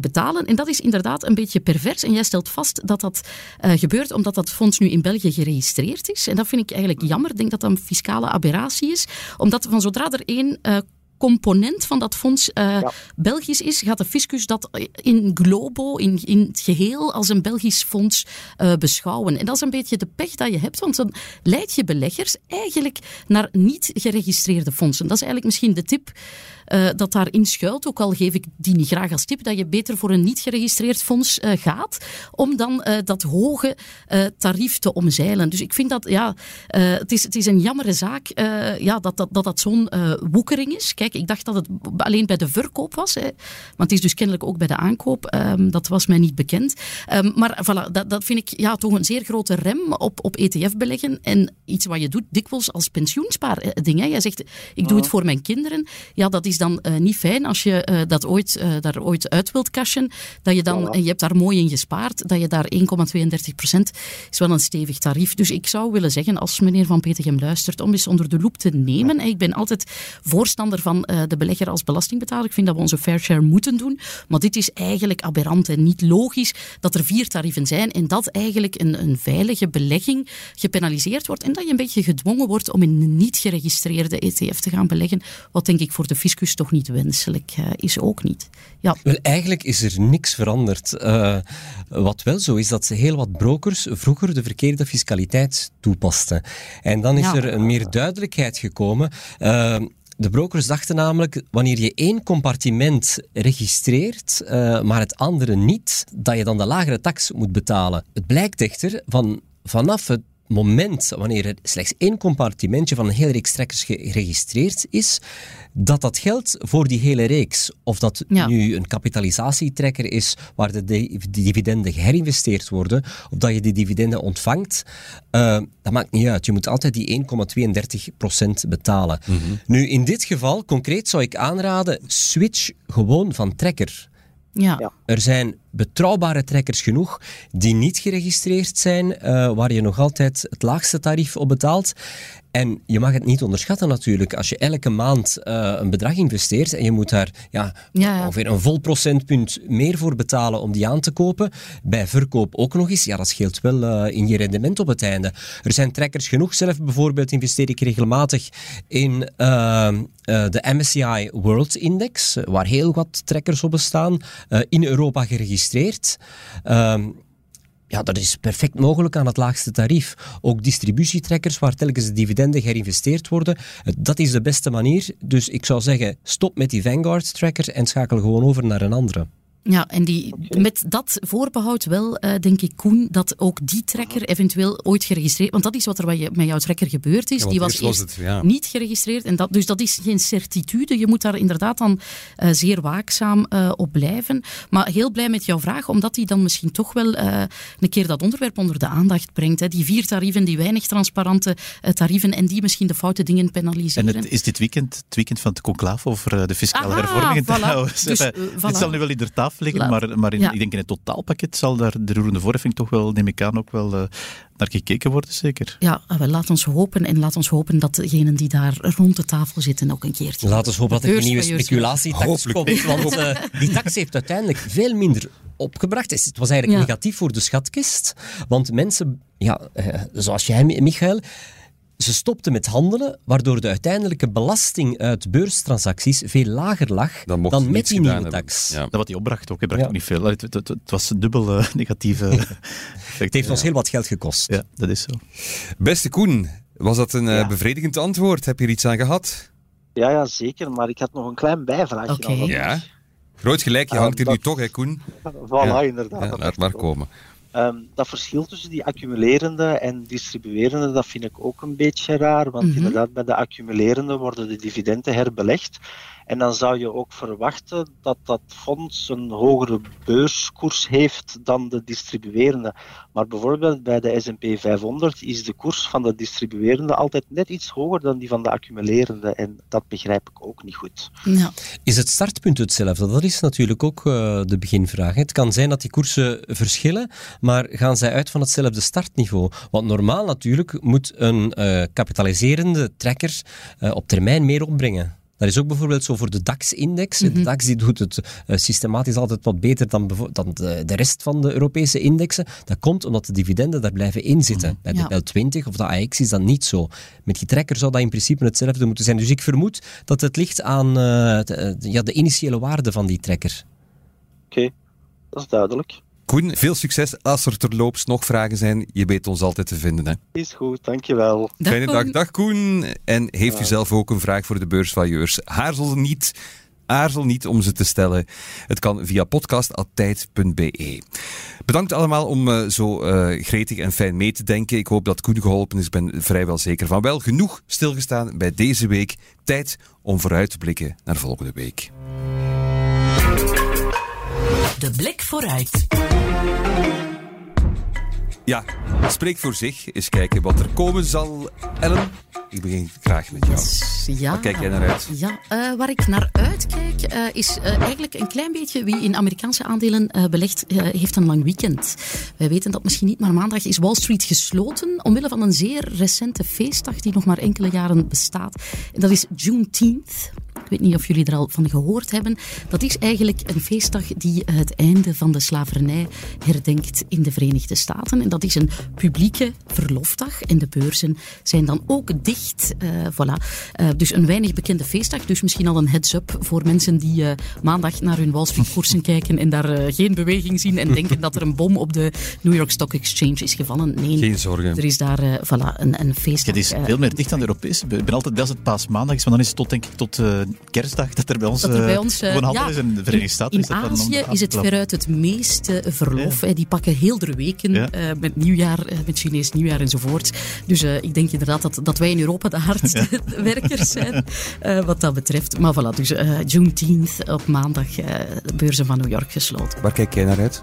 betalen. En dat is inderdaad een beetje pervers. En jij stelt vast dat dat gebeurt omdat dat fonds nu in België geregistreerd geregistreerd is. En dat vind ik eigenlijk jammer. Ik denk dat dat een fiscale aberratie is. Omdat van zodra er één uh, component van dat fonds uh, ja. Belgisch is, gaat de fiscus dat in globo, in, in het geheel, als een Belgisch fonds uh, beschouwen. En dat is een beetje de pech dat je hebt, want dan leid je beleggers eigenlijk naar niet geregistreerde fondsen. Dat is eigenlijk misschien de tip uh, dat daarin schuilt. Ook al geef ik die niet graag als tip, dat je beter voor een niet geregistreerd fonds uh, gaat, om dan uh, dat hoge tarief te omzeilen. Dus ik vind dat, ja, het, is, het is een jammere zaak ja, dat dat, dat, dat zo'n woekering is. Kijk, ik dacht dat het alleen bij de verkoop was, hè, maar het is dus kennelijk ook bij de aankoop. Um, dat was mij niet bekend. Um, maar voilà, dat, dat vind ik ja, toch een zeer grote rem op, op ETF-beleggen en iets wat je doet dikwijls als pensioenspaarding. Jij zegt, ik doe het voor mijn kinderen. Ja, dat is dan uh, niet fijn als je uh, dat ooit, uh, daar ooit uit wilt cashen. Dat je dan, en je hebt daar mooi in gespaard, dat je daar 1,32 procent is wel een stevig tarief. Dus ik zou willen zeggen, als meneer Van Petegem luistert, om eens onder de loep te nemen. Ik ben altijd voorstander van de belegger als belastingbetaler. Ik vind dat we onze fair share moeten doen. Maar dit is eigenlijk aberrant en niet logisch dat er vier tarieven zijn en dat eigenlijk een, een veilige belegging gepenaliseerd wordt en dat je een beetje gedwongen wordt om in een niet geregistreerde ETF te gaan beleggen. Wat denk ik voor de fiscus toch niet wenselijk uh, is, ook niet. Ja. Wel, eigenlijk is er niks veranderd. Uh, wat wel zo is, dat heel wat brokers vroeger de verkeerde fiscaliteit toepasten. En dan is ja. er een meer duidelijkheid gekomen. Uh, de brokers dachten namelijk, wanneer je één compartiment registreert, uh, maar het andere niet, dat je dan de lagere tax moet betalen. Het blijkt echter van vanaf het moment wanneer er slechts één compartimentje van een hele reeks trekkers geregistreerd is, dat dat geldt voor die hele reeks. Of dat ja. nu een kapitalisatietrekker is waar de, de dividenden geherinvesteerd worden, of dat je die dividenden ontvangt, uh, dat maakt niet uit. Je moet altijd die 1,32% betalen. Mm -hmm. Nu, in dit geval, concreet zou ik aanraden, switch gewoon van trekker. Ja. Er zijn betrouwbare trekkers genoeg die niet geregistreerd zijn, uh, waar je nog altijd het laagste tarief op betaalt. En je mag het niet onderschatten natuurlijk. Als je elke maand uh, een bedrag investeert en je moet daar ja, ongeveer een vol procentpunt meer voor betalen om die aan te kopen, bij verkoop ook nog eens, ja, dat scheelt wel uh, in je rendement op het einde. Er zijn trekkers genoeg. Zelf bijvoorbeeld investeer ik regelmatig in uh, de MSCI World Index, waar heel wat trekkers op bestaan, in Europa geregistreerd. Ehm, ja, dat is perfect mogelijk aan het laagste tarief. Ook distributietrekkers waar telkens de dividenden gerinvesteerd worden, dat is de beste manier. Dus ik zou zeggen, stop met die Vanguard-tracker en schakel gewoon over naar een andere. Ja, en die, met dat voorbehoud wel, uh, denk ik, Koen, dat ook die trekker eventueel ooit geregistreerd... Want dat is wat er met jouw trekker gebeurd is. die was eerst, het, niet geregistreerd. En dat, dus dat is geen certitude. Je moet daar inderdaad dan uh, zeer waakzaam uh, op blijven. Maar heel blij met jouw vraag, omdat die dan misschien toch wel een keer dat onderwerp onder de aandacht brengt. Hè. Die vier tarieven, die weinig transparante tarieven en die misschien de foute dingen penaliseren. En het is dit weekend, het weekend van het conclave over de fiscale Aha, hervormingen voilà. trouwens. Dus, <laughs> voilà. Dit zal nu wel in de tafel maar, maar in, ik denk in het totaalpakket zal daar de roerende voorheffing toch wel, neem ik aan, ook wel uh, naar gekeken worden, zeker. Ja, wel, laat ons hopen en laat ons hopen dat degenen die daar rond de tafel zitten ook een keertje... Laat ons hopen dat er een nieuwe speculatietax komt, want uh, die tax heeft uiteindelijk veel minder opgebracht. Het was eigenlijk negatief voor de schatkist, want mensen, ja, uh, zoals jij, Michael ze stopten met handelen, waardoor de uiteindelijke belasting uit beurstransacties veel lager lag dan, dan met die nieuwe tax. Ja. Dat wat die opbracht ook, bracht ook niet veel. Het, het, het, was een dubbel uh, <laughs> negatieve <laughs> Het heeft ons heel wat geld gekost. Ja, dat is zo. Beste Koen, was dat een uh, bevredigend antwoord? Heb je er iets aan gehad? Ja, ja, zeker. Maar ik had nog een klein bijvraagje. Okay. Ja. Groot gelijk, je ah, hangt hier nu toch, hè, Koen? Voilà, inderdaad. laat maar komen. Um, dat verschil tussen die accumulerende en distribuerende, dat vind ik ook een beetje raar. Want mm -hmm. inderdaad, bij de accumulerende worden de dividenden herbelegd. En dan zou je ook verwachten dat dat fonds een hogere beurskoers heeft dan de distribuerende. Maar bijvoorbeeld bij de S&P 500 is de koers van de distribuerende altijd net iets hoger dan die van de accumulerende. En dat begrijp ik ook niet goed. Ja. Is het startpunt hetzelfde? Dat is natuurlijk ook uh, de beginvraag. Het kan zijn dat die koersen verschillen, maar gaan zij uit van hetzelfde startniveau? Want normaal natuurlijk moet een uh, kapitaliserende tracker uh, op termijn meer opbrengen. Dat is ook bijvoorbeeld zo voor de DAX-index. De mhm. DAX die doet het uh, systematisch altijd wat beter dan, dan de, de, rest van de Europese indexen. Dat komt omdat de dividenden daar blijven inzitten. Mm Bij de ja. 20 of de AX is dat niet zo. Met die trekker zou dat in principe hetzelfde moeten zijn. Dus ik vermoed dat het ligt aan uh, de, ja, de initiële waarde van die trekker. Oké, okay. dat is duidelijk. Koen, veel succes. Als er terloops nog vragen zijn, je weet ons altijd te vinden. Hè? Is goed, dankjewel. Dag, Fijne dag. Dag Koen. En heeft u zelf ook een vraag voor de beursvailleurs? Haarzel niet. Aarzel niet om ze te stellen. Het kan via podcast.tijd.be. Bedankt allemaal om uh, zo uh, gretig en fijn mee te denken. Ik hoop dat Koen geholpen is. Ik ben vrijwel zeker van wel. Genoeg stilgestaan bij deze week. Tijd om vooruit te blikken naar volgende week. De blik vooruit. Ja, spreek voor zich. Eens kijken wat er komen zal. Ellen, ik begin graag met jou. Ja, waar kijk jij naar uit? Ja, uh, waar ik naar uitkijk uh, is uh, eigenlijk een klein beetje wie in Amerikaanse aandelen belegt, heeft een lang weekend. Wij weten dat misschien niet, maar maandag is Wall Street gesloten omwille van een zeer recente feestdag die nog maar enkele jaren bestaat. En dat is Juneteenth. Ik weet niet of jullie er al van gehoord hebben. Dat is eigenlijk een feestdag die het einde van de slavernij herdenkt in de Verenigde Staten. En dat is een publieke verlofdag. En de beurzen zijn dan ook dicht. Uh, voilà. Uh, dus een weinig bekende feestdag. Dus misschien al een heads-up voor mensen die uh, maandag naar hun Wall Street koersen kijken en daar geen beweging zien en denken dat er een bom op de New York Stock Exchange is gevallen. Nee, geen zorgen. Er is daar voilà, een, een feestdag. Het is veel meer dicht aan de Europese. Ik ben altijd als het paasmaandag is, maar dan is het tot, denk ik, tot kerstdag dat er bij ons, dat er bij eh, ons uh, gewoon handel ja, is in de Verenigde Staten. In, in Azië is het veruit het meeste verlof. Ja. Die pakken heel de weken ja. uh, met nieuwjaar, met Chinees nieuwjaar enzovoort. Dus ik denk inderdaad dat, dat wij in Europa de hardste <laughs> <laughs> werkers zijn wat dat betreft. Maar voilà, dus Juneteenth op maandag, de beurzen van New York gesloten. Waar kijk jij naar uit?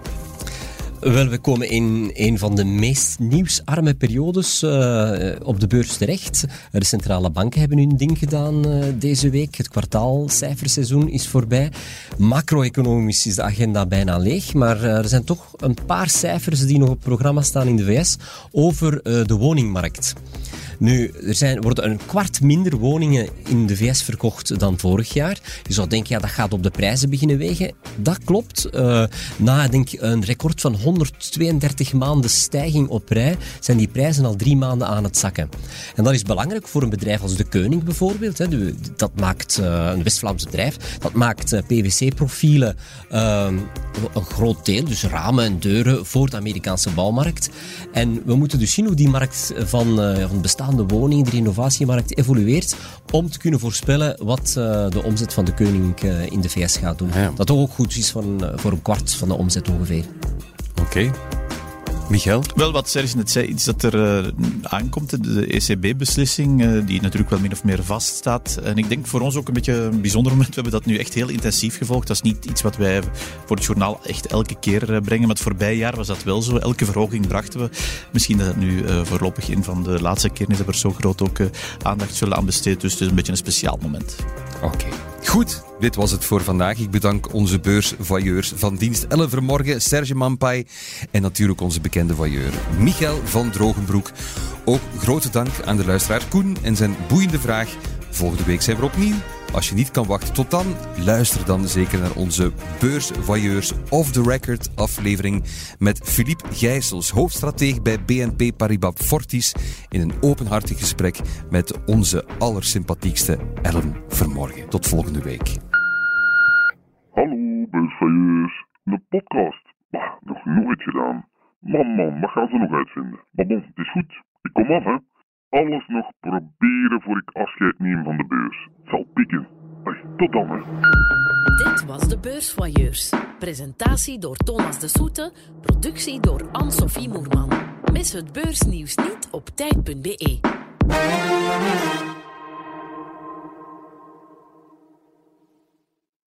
Wel, we komen in een van de meest nieuwsarme periodes uh, op de beurs terecht. De centrale banken hebben hun ding gedaan uh, deze week. Het kwartaalcijferseizoen is voorbij. Macro-economisch is de agenda bijna leeg, maar uh, er zijn toch een paar cijfers die nog op programma staan in de VS over de woningmarkt. Nu, er zijn, worden een kwart minder woningen in de VS verkocht dan vorig jaar. Je zou denken, ja, dat gaat op de prijzen beginnen wegen. Dat klopt. Uh, na denk, een record van 132 maanden stijging op rij zijn die prijzen al drie maanden aan het zakken. En dat is belangrijk voor een bedrijf als De Keuning bijvoorbeeld. Hè. Dat maakt uh, een West-Vlaams bedrijf. Dat maakt uh, PVC-profielen een groot deel, dus ramen en deuren voor de Amerikaanse bouwmarkt. En we moeten dus zien hoe die markt van, van bestaan de woningen, de renovatiemarkt evolueert om te kunnen voorspellen wat uh, de omzet van de koning uh, in de VS gaat doen. Ja. Dat ook goed is voor een, uh, voor een kwart van de omzet ongeveer. Oké. Okay. Michael? Wel, wat Serge net zei, iets dat er uh, aankomt, de ECB-beslissing, uh, die natuurlijk wel min of meer vaststaat. En ik denk voor ons ook een beetje een bijzonder moment. We hebben dat nu echt heel intensief gevolgd. Dat is niet iets wat wij voor het journaal echt elke keer uh, brengen. Maar het voorbije jaar was dat wel zo. Elke verhoging brachten we. Misschien dat het nu voorlopig een van de laatste keren is dat we er zo groot ook aandacht zullen aan besteden. Dus het is een beetje een speciaal moment. Oké. Okay. Goed, dit was het voor vandaag. Ik bedank onze beursvoyeurs van dienst Ellen Vermorgen, Serge Mampai en natuurlijk onze bekende voyeur Michael van Drogenbroek. Ook grote dank aan de luisteraar Koen en zijn boeiende vraag. Volgende week zijn we opnieuw. Als je niet kan wachten tot dan, luister dan zeker naar onze Beursvoyeurs Off the Record aflevering met Philippe Gijsels, hoofdstratege bij BNP Paribas Fortis, in een openhartig gesprek met onze allersympathiekste Ellen Vermorgen. Tot volgende week. Hallo Beursvoyeurs, de podcast. Bah, nog nooit gedaan. Man, man, wat gaan ze nog uitvinden? Maar bon, het is goed. Ik kom af, hè alles nog proberen voor ik afscheid neem van de beurs. Zal pikken. tot dan. Dit was de Beursvoyeurs. Presentatie door Thomas de Soete, productie door Anne-Sophie Moerman. Mis het beursnieuws niet op tijd.be.